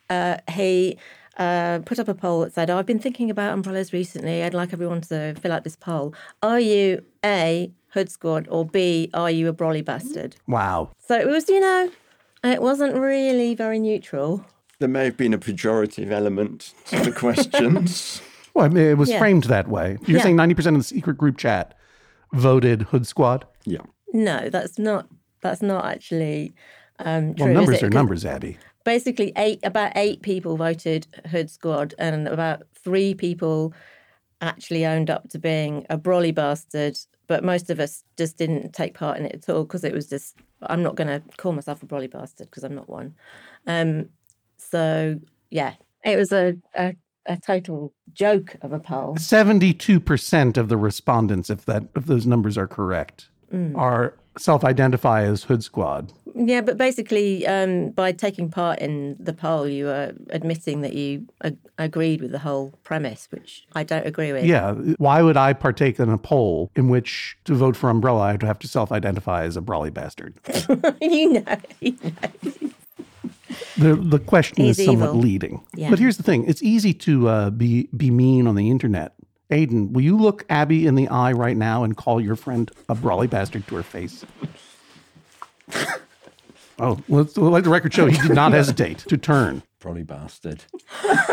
uh, he uh, put up a poll that said, oh, "I've been thinking about umbrellas recently. I'd like everyone to fill out this poll. Are you a hood squad or B? Are you a brolly bastard?" Wow. So it was, you know, it wasn't really very neutral. There may have been a pejorative element to the questions. Well, I mean, it was Yeah. framed that way. You're Yeah. saying 90% of the secret group chat voted hood squad? yeah. No, that's not. That's not actually um, true. Well, is numbers it? are 'Cause numbers, Abby. basically eight about eight people voted hood squad and about three people actually owned up to being a brolly bastard but most of us just didn't take part in it at all because it was just i'm not going to call myself a brolly bastard because i'm not one um so yeah it was a, a a total joke of a poll. 72% of the respondents, if that if those numbers are correct, mm. are self-identify as Hood Squad. Yeah, but basically, um, by taking part in the poll, you are admitting that you ag- agreed with the whole premise, which I don't agree with. Yeah. Why would I partake in a poll in which to vote for Umbrella, I would have to self-identify as a brolly bastard? you know. You know. The the question He's is somewhat evil. leading. Yeah. But here's the thing: it's easy to uh, be be mean on the internet. Aidan, will you look Abby in the eye right now and call your friend a brolly bastard to her face? oh, let's let the record show he did not hesitate to turn. Brolly bastard.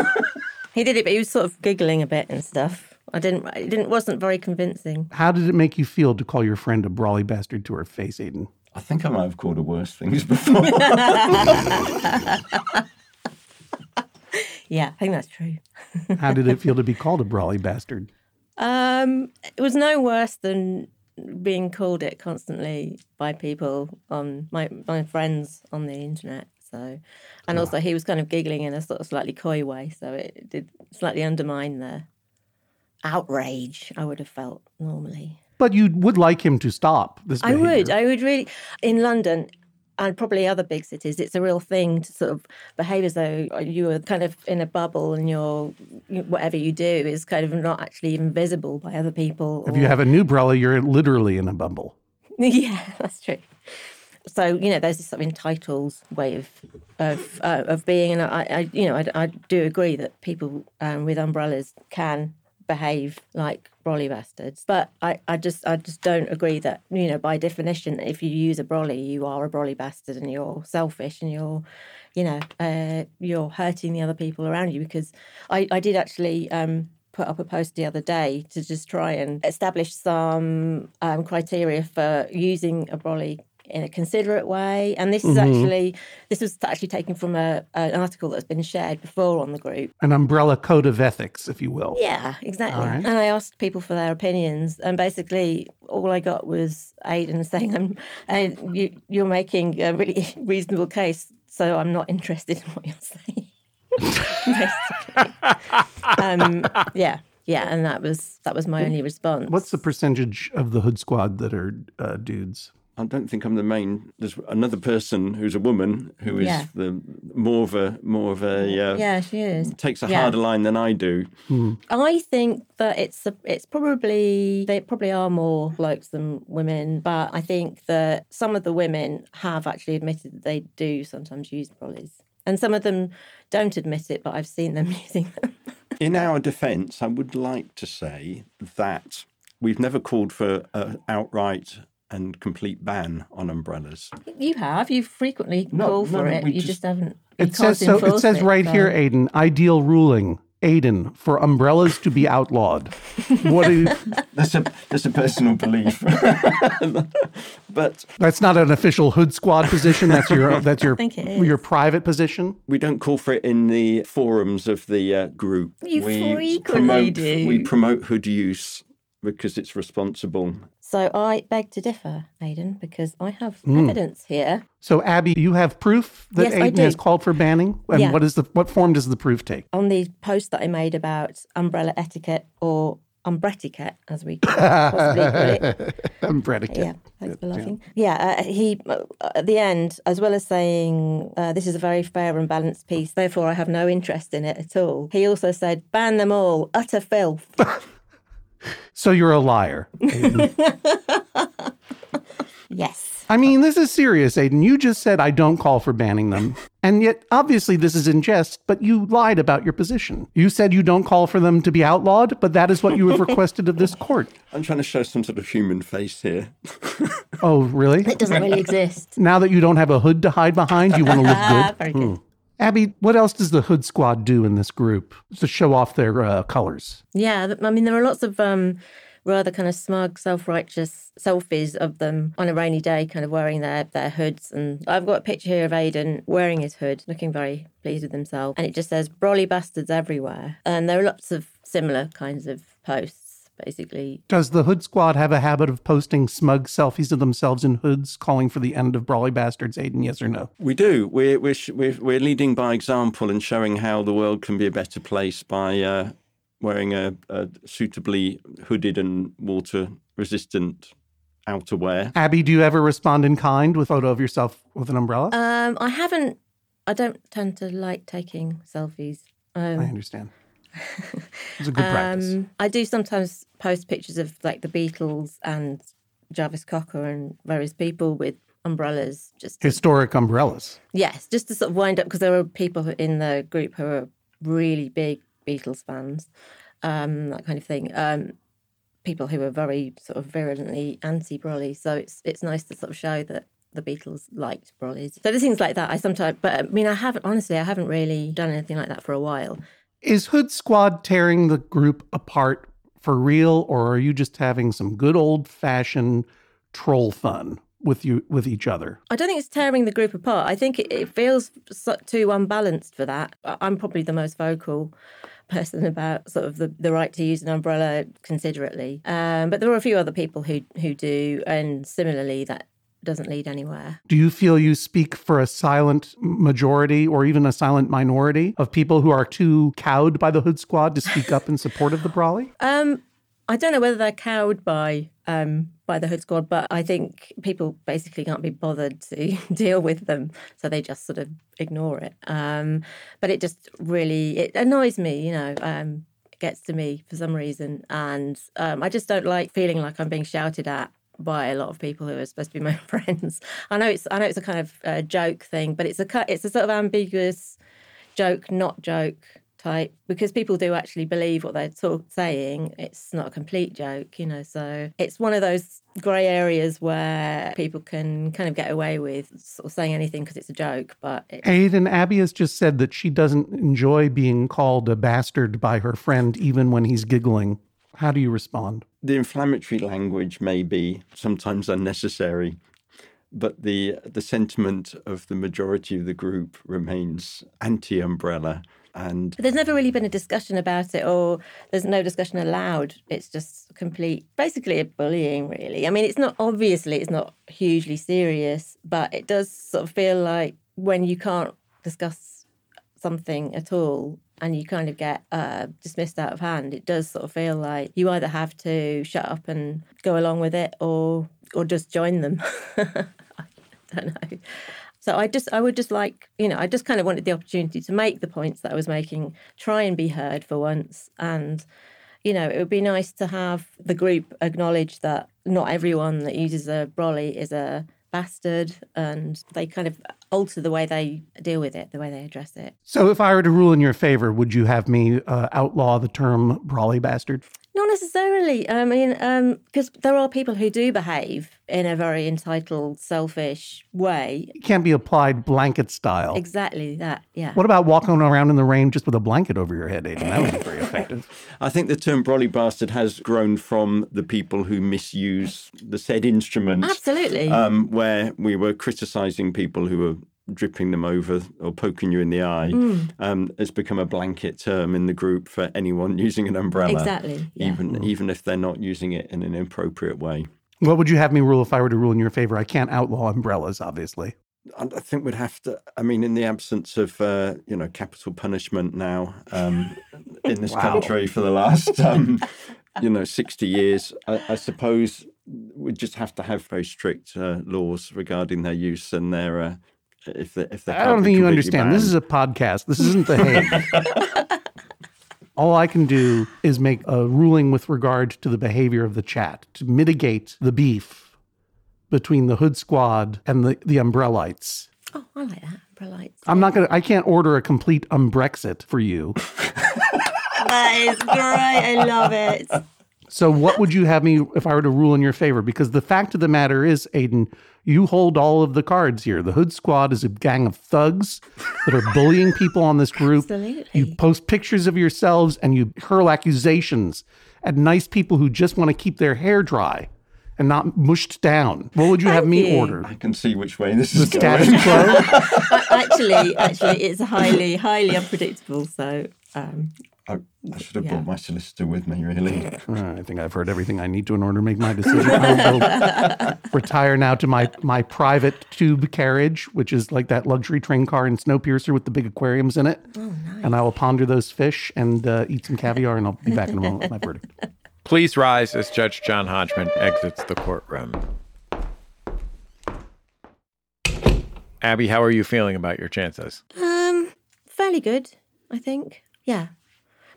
he did it, but he was sort of giggling a bit and stuff. I didn't. It didn't. wasn't very convincing. How did it make you feel to call your friend a brolly bastard to her face, Aidan? I think I might have called her worse things before. Yeah, I think that's true. How did it feel to be called a brolly bastard? Um, it was no worse than being called it constantly by people on my my friends on the internet. So, and also he was kind of giggling in a sort of slightly coy way, so it did slightly undermine the outrage I would have felt normally. But you would like him to stop this. Behavior. I would. I would really. In London, and probably other big cities, it's a real thing to sort of behave as though you are kind of in a bubble and your whatever you do is kind of not actually even visible by other people. If or... you have a Nubrella, you're literally in a bubble. yeah, that's true. So you know, there's this sort of entitled way of of uh, of being, and I, I you know, I, I, do agree that people um, with umbrellas can behave like brolly bastards. But I, I just I just don't agree that, you know, by definition, if you use a brolly, you are a brolly bastard and you're selfish and you're, you know, uh, you're hurting the other people around you. Because I, I did actually um, put up a post the other day to just try and establish some um, criteria for using a brolly in a considerate way. And this is mm-hmm. actually this was actually taken from a, an article that's been shared before on the group. An umbrella code of ethics, if you will. Yeah, exactly. Right. And I asked people for their opinions, and basically all I got was Aidan saying, "I'm, and you, you're making a really reasonable case, so I'm not interested in what you're saying." um, yeah. Yeah, and that was that was my only response. What's the percentage of the Hood Squad that are uh, dudes? I don't think I'm the main. There's another person who's a woman who is yeah. the more of a more of a uh, yeah she is takes a yeah. harder line than I do. Hmm. I think that it's a, it's probably they probably are more blokes than women, but I think that some of the women have actually admitted that they do sometimes use brollies, and some of them don't admit it, but I've seen them using them. In our defence, I would like to say that we've never called for an outright and complete ban on umbrellas. You have. You've frequently no, called no, for it. You just, just haven't. It says so. It says right here, Aidan. Ideal ruling. Aidan for umbrellas to be outlawed. What you... that's a that's a personal belief, but that's not an official Hood Squad position. That's your that's your your private position. We don't call for it in the forums of the uh, group. You we frequently promote, do. We promote Hood use because it's responsible so I beg to differ, Aidan, because I have mm. evidence here. So Abby, you have proof that yes, Aidan has called for banning? And yeah. what is the what form does the proof take? On the post that I made about umbrella etiquette or umbretiquette, as we possibly call it. umbretiquette. Yeah, thanks for laughing. Yeah, yeah uh, he uh, at the end, as well as saying uh, this is a very fair and balanced piece, therefore I have no interest in it at all. He also said, "Ban them all, utter filth." So you're a liar. yes. I mean, this is serious, Aidan. You just said I don't call for banning them. And yet, obviously, this is in jest, but you lied about your position. You said you don't call for them to be outlawed, but that is what you have requested of this court. I'm trying to show some sort of human face here. oh, really? It doesn't really exist. Now that you don't have a hood to hide behind, you want to look good? Very good. Hmm. Abby, what else does the Hood Squad do in this group to show off their uh, colors? Yeah, I mean, there are lots of um, rather kind of smug, self righteous selfies of them on a rainy day, kind of wearing their, their hoods. And I've got a picture here of Aidan wearing his hood, looking very pleased with himself. And it just says, Brolly bastards everywhere. And there are lots of similar kinds of posts. Basically. Does the Hood Squad have a habit of posting smug selfies of themselves in hoods, calling for the end of Brolly Bastards, Aidan? Yes or no? We do. We're we're we're, we're leading by example and showing how the world can be a better place by uh, wearing a, a suitably hooded and water resistant outerwear. Abby, do you ever respond in kind with a photo of yourself with an umbrella? Um, I haven't. I don't tend to like taking selfies. Um, I understand. It's a good practice. Um, I do sometimes post pictures of like the Beatles and Jarvis Cocker and various people with umbrellas. Just to, Historic umbrellas. yes, just to sort of wind up because there are people in the group who are really big Beatles fans, um, that kind of thing. Um, people who are very sort of virulently anti-Brolly. So it's it's nice to sort of show that the Beatles liked Brollies. So there's things like that. I sometimes, but I mean, I haven't honestly, I haven't really done anything like that for a while. Is Hood Squad tearing the group apart for real, or are you just having some good old fashioned troll fun with you with each other? I don't think it's tearing the group apart. I think it, it feels too unbalanced for that. I'm probably the most vocal person about sort of the, the right to use an umbrella considerately. Um, but there are a few other people who who do, and similarly, that doesn't lead anywhere. Do you feel you speak for a silent majority or even a silent minority of people who are too cowed by the Hood Squad to speak up in support of the Brolly? Um, I don't know whether they're cowed by um, by the Hood Squad, but I think people basically can't be bothered to deal with them, so they just sort of ignore it. Um, but it just really it annoys me, you know. Um, it gets to me for some reason, and um, I just don't like feeling like I'm being shouted at by a lot of people who are supposed to be my friends. I know it's I know it's a kind of uh, joke thing, but it's a it's a sort of ambiguous joke, not joke type because people do actually believe what they're talk- saying. It's not a complete joke, you know. So it's one of those grey areas where people can kind of get away with sort of saying anything because it's a joke, but it, Aidan Abby has just said that she doesn't enjoy being called a bastard by her friend, even when he's giggling. How do you respond? The inflammatory language may be sometimes unnecessary, but the the sentiment of the majority of the group remains anti-umbrella and But there's never really been a discussion about it, or there's no discussion allowed. It's just complete, basically a bullying, really. I mean, it's not obviously it's not hugely serious, but it does sort of feel like when you can't discuss something at all and you kind of get uh, dismissed out of hand, it does sort of feel like you either have to shut up and go along with it, or or just join them. I don't know. So I just, I would just like, you know, I just kind of wanted the opportunity to make the points that I was making, try and be heard for once, and you know, it would be nice to have the group acknowledge that not everyone that uses a brolly is a bastard, and they kind of alter the way they deal with it, the way they address it. So, if I were to rule in your favor, would you have me uh, outlaw the term brolly bastard? Not necessarily. I mean, because there are people who do behave in a very entitled, selfish way. It can't be applied blanket style. Exactly that. Yeah. What about walking around in the rain just with a blanket over your head, Aidan? That would be very effective. I think the term brolly bastard has grown from the people who misuse the said instrument. Absolutely. Um, where we were criticising people who were dripping them over or poking you in the eye. Mm. Um, it's become a blanket term in the group for anyone using an umbrella, Exactly, yeah. even even if they're not using it in an inappropriate way. What would you have me rule if I were to rule in your favor? I can't outlaw umbrellas, obviously. I I think we'd have to. I mean, in the absence of uh, you know capital punishment now um, in this country for the last um, you know sixty years, I, I suppose we'd just have to have very strict uh, laws regarding their use and their. Uh, if they, if they I don't think you understand. This is a podcast. This isn't the Hague. All I can do is make a ruling with regard to the behavior of the chat to mitigate the beef between the Hood Squad and the, the Umbrellites. oh, I like that. Umbrellites. I'm not gonna. I can't order a complete umbrexit for you. That is great. I love it. So, what would you have me if I were to rule in your favor? Because the fact of the matter is, Aidan, you hold all of the cards here. The Hood Squad is a gang of thugs that are bullying people on this group. Absolutely. You post pictures of yourselves and you hurl accusations at nice people who just want to keep their hair dry and not mushed down. What would you have Thank me you. order? I can see which way this The is going. status quo? actually, actually, it's highly, highly unpredictable. So, um, I, I should have yeah. brought my solicitor with me, really. I think I've heard everything I need to in order to make my decision. I'll retire now to my, my private tube carriage, which is like that luxury train car in Snowpiercer with the big aquariums in it. Oh, nice. And I will ponder those fish and uh, eat some caviar, and I'll be back in a moment with my verdict. Please rise as Judge John Hodgman exits the courtroom. Abby, how are you feeling about your chances? Um, fairly good, I think. Yeah,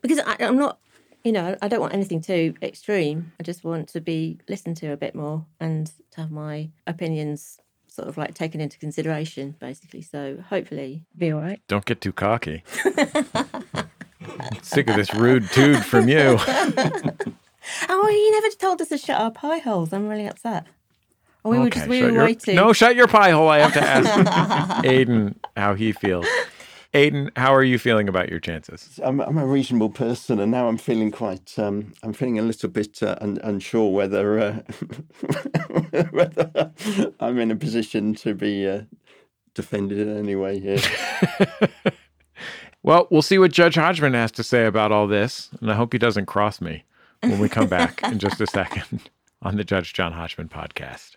because I, I'm not, you know, I don't want anything too extreme. I just want to be listened to a bit more and to have my opinions sort of like taken into consideration, basically. So hopefully, be all right. Don't get too cocky. Sick of this rude dude from you. oh, he never told us to shut our pie holes. I'm really upset. We okay, were just we were your, waiting. No, shut your pie hole. I have to ask Aidan how he feels. Aidan, how are you feeling about your chances? I'm, I'm a reasonable person, and now I'm feeling quite. Um, I'm feeling a little bit uh, un- unsure whether uh, whether I'm in a position to be uh, defended in any way here. well, we'll see what Judge Hodgman has to say about all this, and I hope he doesn't cross me when we come back in just a second on the Judge John Hodgman podcast.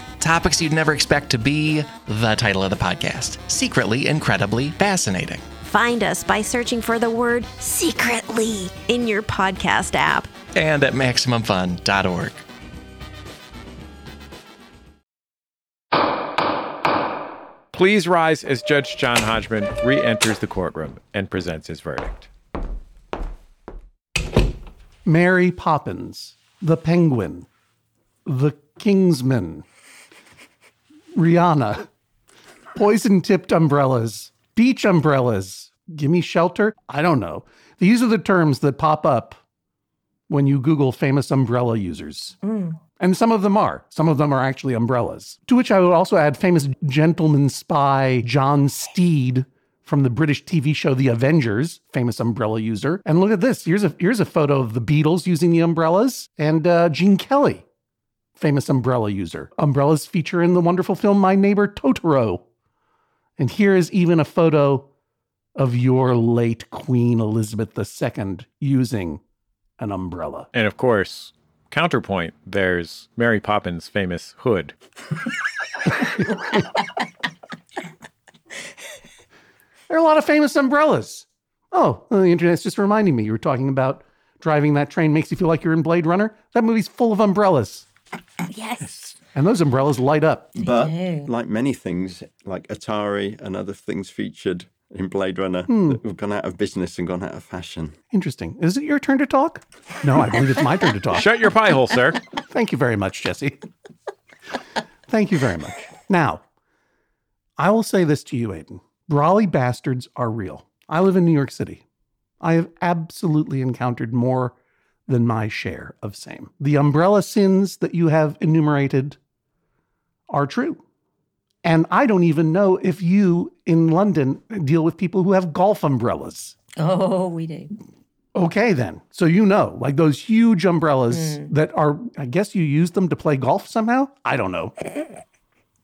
topics you'd never expect to be the title of the podcast. Secretly, incredibly fascinating. Find us by searching for the word secretly in your podcast app and at MaximumFun.org. Please rise as Judge John Hodgman re enters the courtroom and presents his verdict. Mary Poppins, the Penguin, the Kingsman, Rihanna, poison tipped umbrellas, beach umbrellas, gimme shelter. I don't know. These are the terms that pop up when you Google famous umbrella users. Mm. And some of them are. Some of them are actually umbrellas. To which I would also add famous gentleman spy John Steed from the British TV show The Avengers, famous umbrella user. And look at this. Here's a here's a photo of the Beatles using the umbrellas and uh, Gene Kelly famous umbrella user. Umbrellas feature in the wonderful film My Neighbor Totoro. And here is even a photo of your late Queen Elizabeth II using an umbrella. And of course, counterpoint, there's Mary Poppins' famous hood. there are a lot of famous umbrellas. Oh, well, the internet's just reminding me you were talking about driving that train makes you feel like you're in Blade Runner. That movie's full of umbrellas. Yes. And those umbrellas light up. But like many things, like Atari and other things featured in Blade Runner hmm. that have gone out of business and gone out of fashion. Interesting. Is it your turn to talk? No, I believe it's my turn to talk. Shut your pie hole, sir. Thank you very much, Jesse. Thank you very much. Now, I will say this to you, Aidan. Brolly bastards are real. I live in New York City. I have absolutely encountered more than my share of same. The umbrella sins that you have enumerated are true. And I don't even know if you in London deal with people who have golf umbrellas. Oh, we do. Okay, then. So you know, like those huge umbrellas mm. that are, I guess you use them to play golf somehow? I don't know.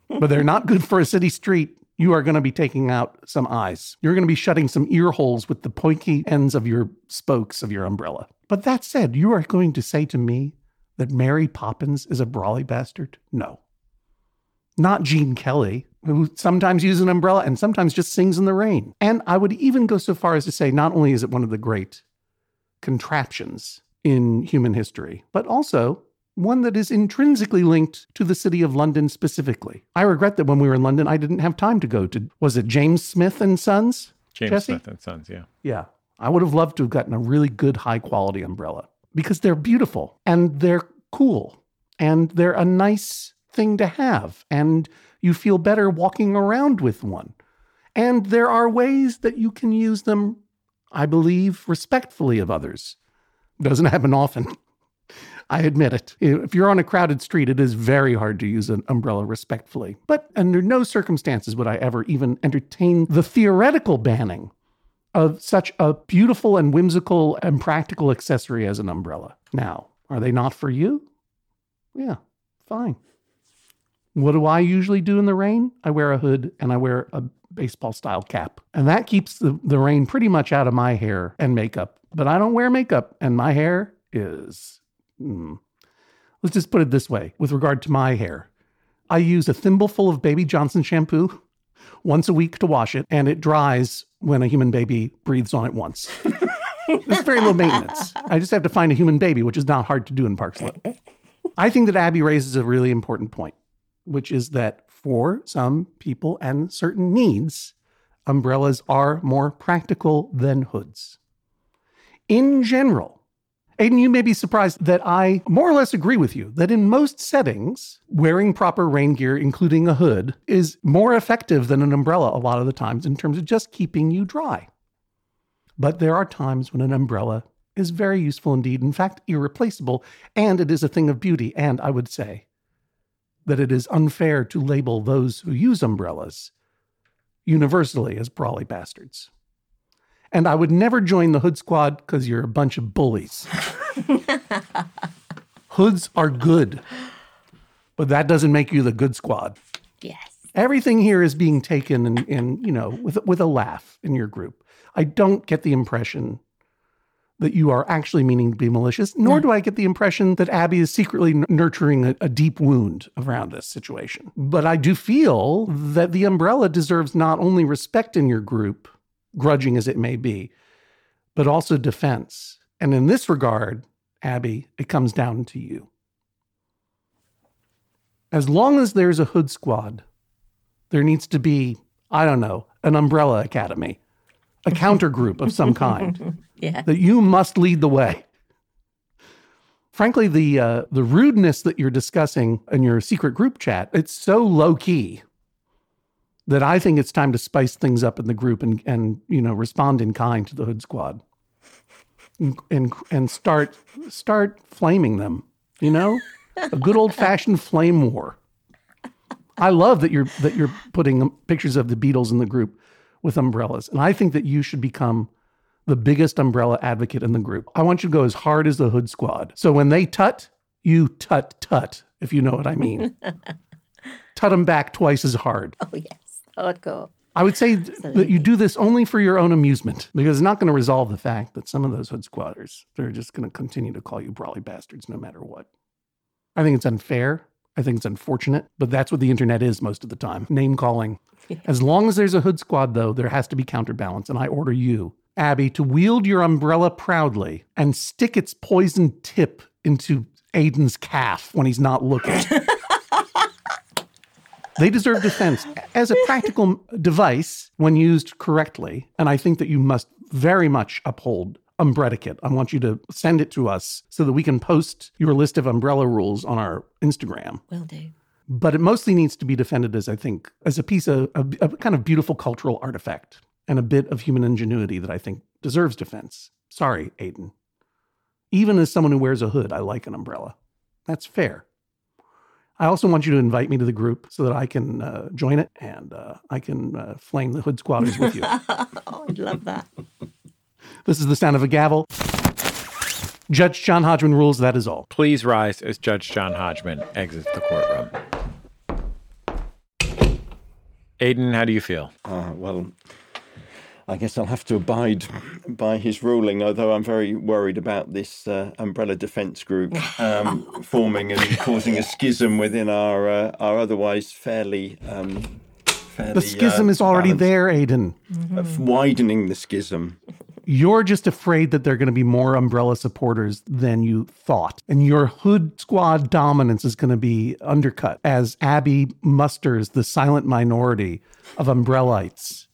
but they're not good for a city street you are going to be taking out some eyes. You're going to be shutting some ear holes with the pointy ends of your spokes of your umbrella. But that said, you are going to say to me that Mary Poppins is a brolly bastard? No. Not Gene Kelly, who sometimes uses an umbrella and sometimes just sings in the rain. And I would even go so far as to say not only is it one of the great contraptions in human history, but also one that is intrinsically linked to the city of London specifically. I regret that when we were in London, I didn't have time to go to, was it James Smith and Sons? James Jesse? Smith and Sons, yeah. Yeah. I would have loved to have gotten a really good high quality umbrella because they're beautiful and they're cool and they're a nice thing to have. And you feel better walking around with one. And there are ways that you can use them, I believe, respectfully of others. Doesn't happen often. I admit it. If you're on a crowded street, it is very hard to use an umbrella respectfully. But under no circumstances would I ever even entertain the theoretical banning of such a beautiful and whimsical and practical accessory as an umbrella. Now, are they not for you? Yeah, fine. What do I usually do in the rain? I wear a hood and I wear a baseball style cap. And that keeps the, the rain pretty much out of my hair and makeup. But I don't wear makeup, and my hair is. Hmm. Let's just put it this way with regard to my hair. I use a thimbleful of Baby Johnson shampoo once a week to wash it, and it dries when a human baby breathes on it once. it's very low maintenance. I just have to find a human baby, which is not hard to do in Park Slope. I think that Abby raises a really important point, which is that for some people and certain needs, umbrellas are more practical than hoods. In general, Aidan, you may be surprised that I more or less agree with you that in most settings, wearing proper rain gear, including a hood, is more effective than an umbrella a lot of the times in terms of just keeping you dry. But there are times when an umbrella is very useful indeed, in fact, irreplaceable, and it is a thing of beauty. And I would say that it is unfair to label those who use umbrellas universally as brolly bastards. And I would never join the Hood Squad because you're a bunch of bullies. Hoods are good, but that doesn't make you the good squad. Yes. Everything here is being taken in, in you know, with with a laugh in your group. I don't get the impression that you are actually meaning to be malicious, nor do I get the impression that Abby is secretly n- nurturing a, a deep wound around this situation. But I do feel that the umbrella deserves not only respect in your group, grudging as it may be, but also defense. And in this regard, Abby, it comes down to you. As long as there's a hood squad, there needs to be, I don't know, an umbrella academy, a counter group of some kind Yeah. that you must lead the way. Frankly, the uh, the rudeness that you're discussing in your secret group chat, it's so low key that I think it's time to spice things up in the group and and you know respond in kind to the Hood Squad and and, and start start flaming them. You know, a good old fashioned flame war. I love that you're that you're putting um, pictures of the Beatles in the group with umbrellas, and I think that you should become the biggest umbrella advocate in the group. I want you to go as hard as the Hood Squad. So when they tut, you tut tut, if you know what I mean. tut them back twice as hard. Oh, yes. I would say th- that you do this only for your own amusement because it's not going to resolve the fact that some of those hood squatters, they're just going to continue to call you brolly bastards no matter what. I think it's unfair. I think it's unfortunate, but that's what the internet is most of the time name calling. As long as there's a hood squad, though, there has to be counterbalance. And I order you, Abby, to wield your umbrella proudly and stick its poisoned tip into Aidan's calf when he's not looking. They deserve defense as a practical device when used correctly. And I think that you must very much uphold Umbrella I want you to send it to us so that we can post your list of umbrella rules on our Instagram. Will do. But it mostly needs to be defended as I think as a piece of a, a kind of beautiful cultural artifact and a bit of human ingenuity that I think deserves defense. Sorry, Aidan. Even as someone who wears a hood, I like an umbrella. That's fair. I also want you to invite me to the group so that I can uh, join it and uh, I can uh, flame the hood squatters with you. oh, I'd love that. this is the sound of a gavel. Judge John Hodgman rules, that is all. Please rise as Judge John Hodgman exits the courtroom. Aidan, how do you feel? Uh, well, I guess I'll have to abide by his ruling, although I'm very worried about this uh, umbrella defence group um, forming and causing a schism within our uh, our otherwise fairly. Um, fairly the schism uh, is already balanced- there, Aidan. of widening the schism. You're just afraid that there are going to be more umbrella supporters than you thought. And your hood squad dominance is going to be undercut as Abby musters the silent minority of umbrellites.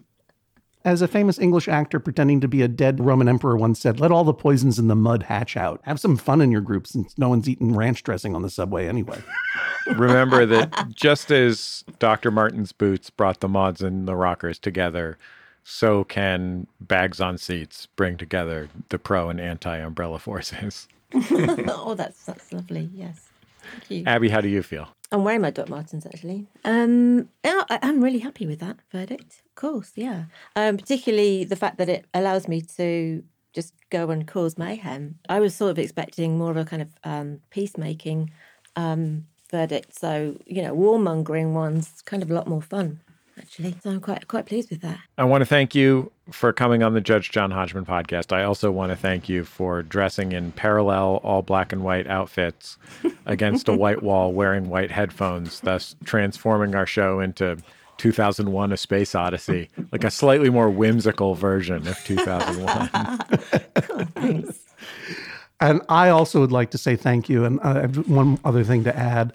As a famous English actor pretending to be a dead Roman emperor once said, let all the poisons in the mud hatch out. Have some fun in your group since no one's eating ranch dressing on the subway anyway. Remember that just as Dr. Martens boots brought the mods and the rockers together, so can bags on seats bring together the pro and anti umbrella forces. oh, that's that's lovely. Yes, thank you. Abby, how do you feel? I'm wearing my Doc Martens actually. Um, yeah, I, I'm really happy with that verdict. Of course, yeah. Um, particularly the fact that it allows me to just go and cause mayhem. I was sort of expecting more of a kind of um, peacemaking um, verdict. So you know, warmongering one's kind of a lot more fun actually. So I'm quite quite pleased with that. I want to thank you for coming on the Judge John Hodgman podcast. I also want to thank you for dressing in parallel all black and white outfits against a white wall wearing white headphones, thus transforming our show into 2001 A Space Odyssey, like a slightly more whimsical version of 2001. Thanks. And I also would like to say thank you. And uh, I have one other thing to add.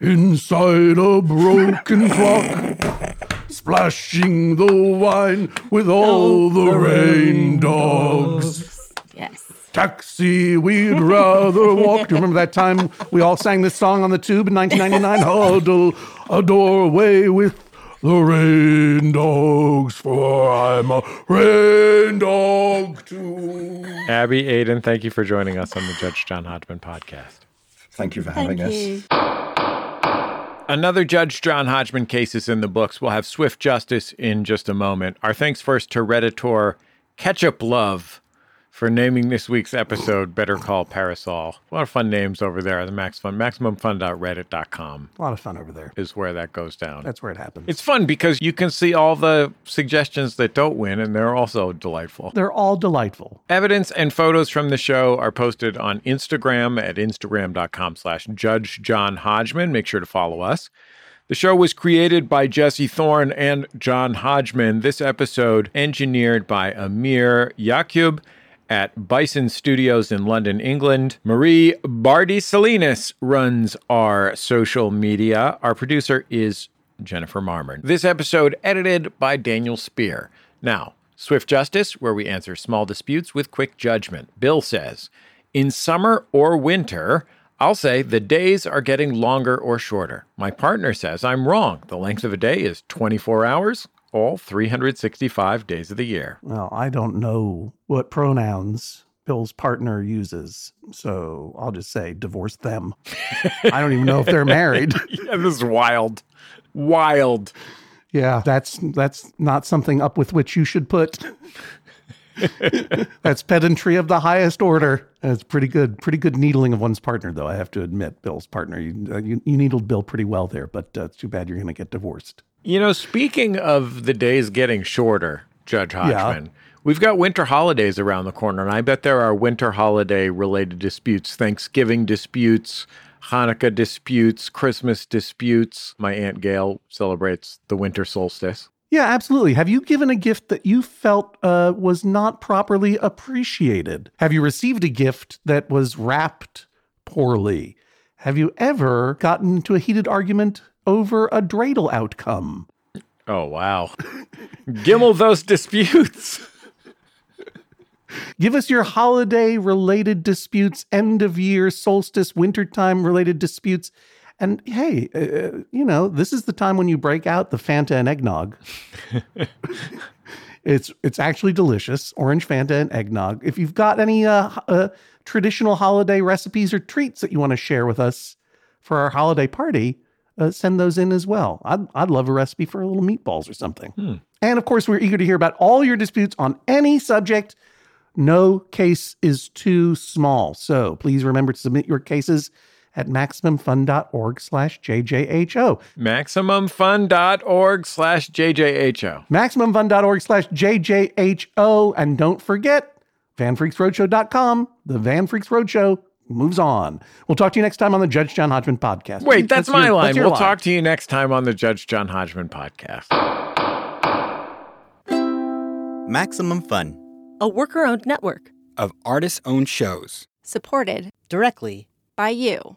Inside a broken clock, splashing the wine with all oh, the rain dogs. yes. Taxi, we'd rather walk. Do you remember that time we all sang this song on the tube in 1999? Huddle a doorway with the rain dogs, for I'm a rain dog too. Abby, Aidan, thank you for joining us on the Judge John Hodgman podcast. Thank you for Thank having us. you. Another Judge John Hodgman case is in the books. We'll have swift justice in just a moment. Our thanks first to Redditor Ketchup Love for naming this week's episode Better Call Parasol. A lot of fun names over there at the Max Fun. MaximumFun.reddit.com A lot of fun over there. is where that goes down. That's where it happens. it's fun because you can see all the suggestions that don't win, and they're also delightful. They're all delightful. Evidence and photos from the show are posted on Instagram at instagram.com slash Judge John Hodgman. Make sure to follow us. The show was created by Jesse Thorn and John Hodgman. This episode engineered by Amir Yakub at Bison Studios in London, England. Marie Bardi Salinas runs our social media. Our producer is Jennifer Marmor. This episode edited by Daniel Spear. Now, Swift Justice, where we answer small disputes with quick judgment. Bill says, in summer or winter, I'll say the days are getting longer or shorter. My partner says I'm wrong. The length of a day is 24 hours, all 365 days of the year. Well, I don't know what pronouns Bill's partner uses, so I'll just say divorce them. I don't even know if they're married. Yeah, this is wild. Wild. Yeah, that's that's not something up with which you should put. that's pedantry of the highest order. That's pretty good. Pretty good needling of one's partner, though. I have to admit, Bill's partner. You uh, you, you needled Bill pretty well there, but uh, it's too bad you're going to get divorced. You know, speaking of the days getting shorter, Judge Hodgman, we've got winter holidays around the corner, and I bet there are winter holiday related disputes, Thanksgiving disputes, Hanukkah disputes, Christmas disputes. My Aunt Gail celebrates the winter solstice. Yeah, absolutely. Have you given a gift that you felt uh, was not properly appreciated? Have you received a gift that was wrapped poorly? Have you ever gotten into a heated argument over a dreidel outcome? Oh, wow. Gimmel those disputes. Give us your holiday related disputes, end of year, solstice, wintertime related disputes. And hey, uh, you know, this is the time when you break out the Fanta and eggnog. it's it's actually delicious, orange Fanta and eggnog. If you've got any uh, uh, traditional holiday recipes or treats that you want to share with us for our holiday party, uh, send those in as well. I'd, I'd love a recipe for a little meatballs or something. And of course, we're eager to hear about all your disputes on any subject. No case is too small. So please remember to submit your cases at MaximumFun.org slash JJHO. MaximumFun.org slash JJHO. MaximumFun.org slash JJHO. And don't forget, VanFreaksRoadshow.com. The Van Freaks Roadshow moves on. We'll talk to you next time on the Judge John Hodgman podcast. Wait, that's, my your- line. your We'll line. talk to you next time on the Judge John Hodgman podcast. Maximum Fun A worker owned network. of artist owned shows. Supported Directly by you.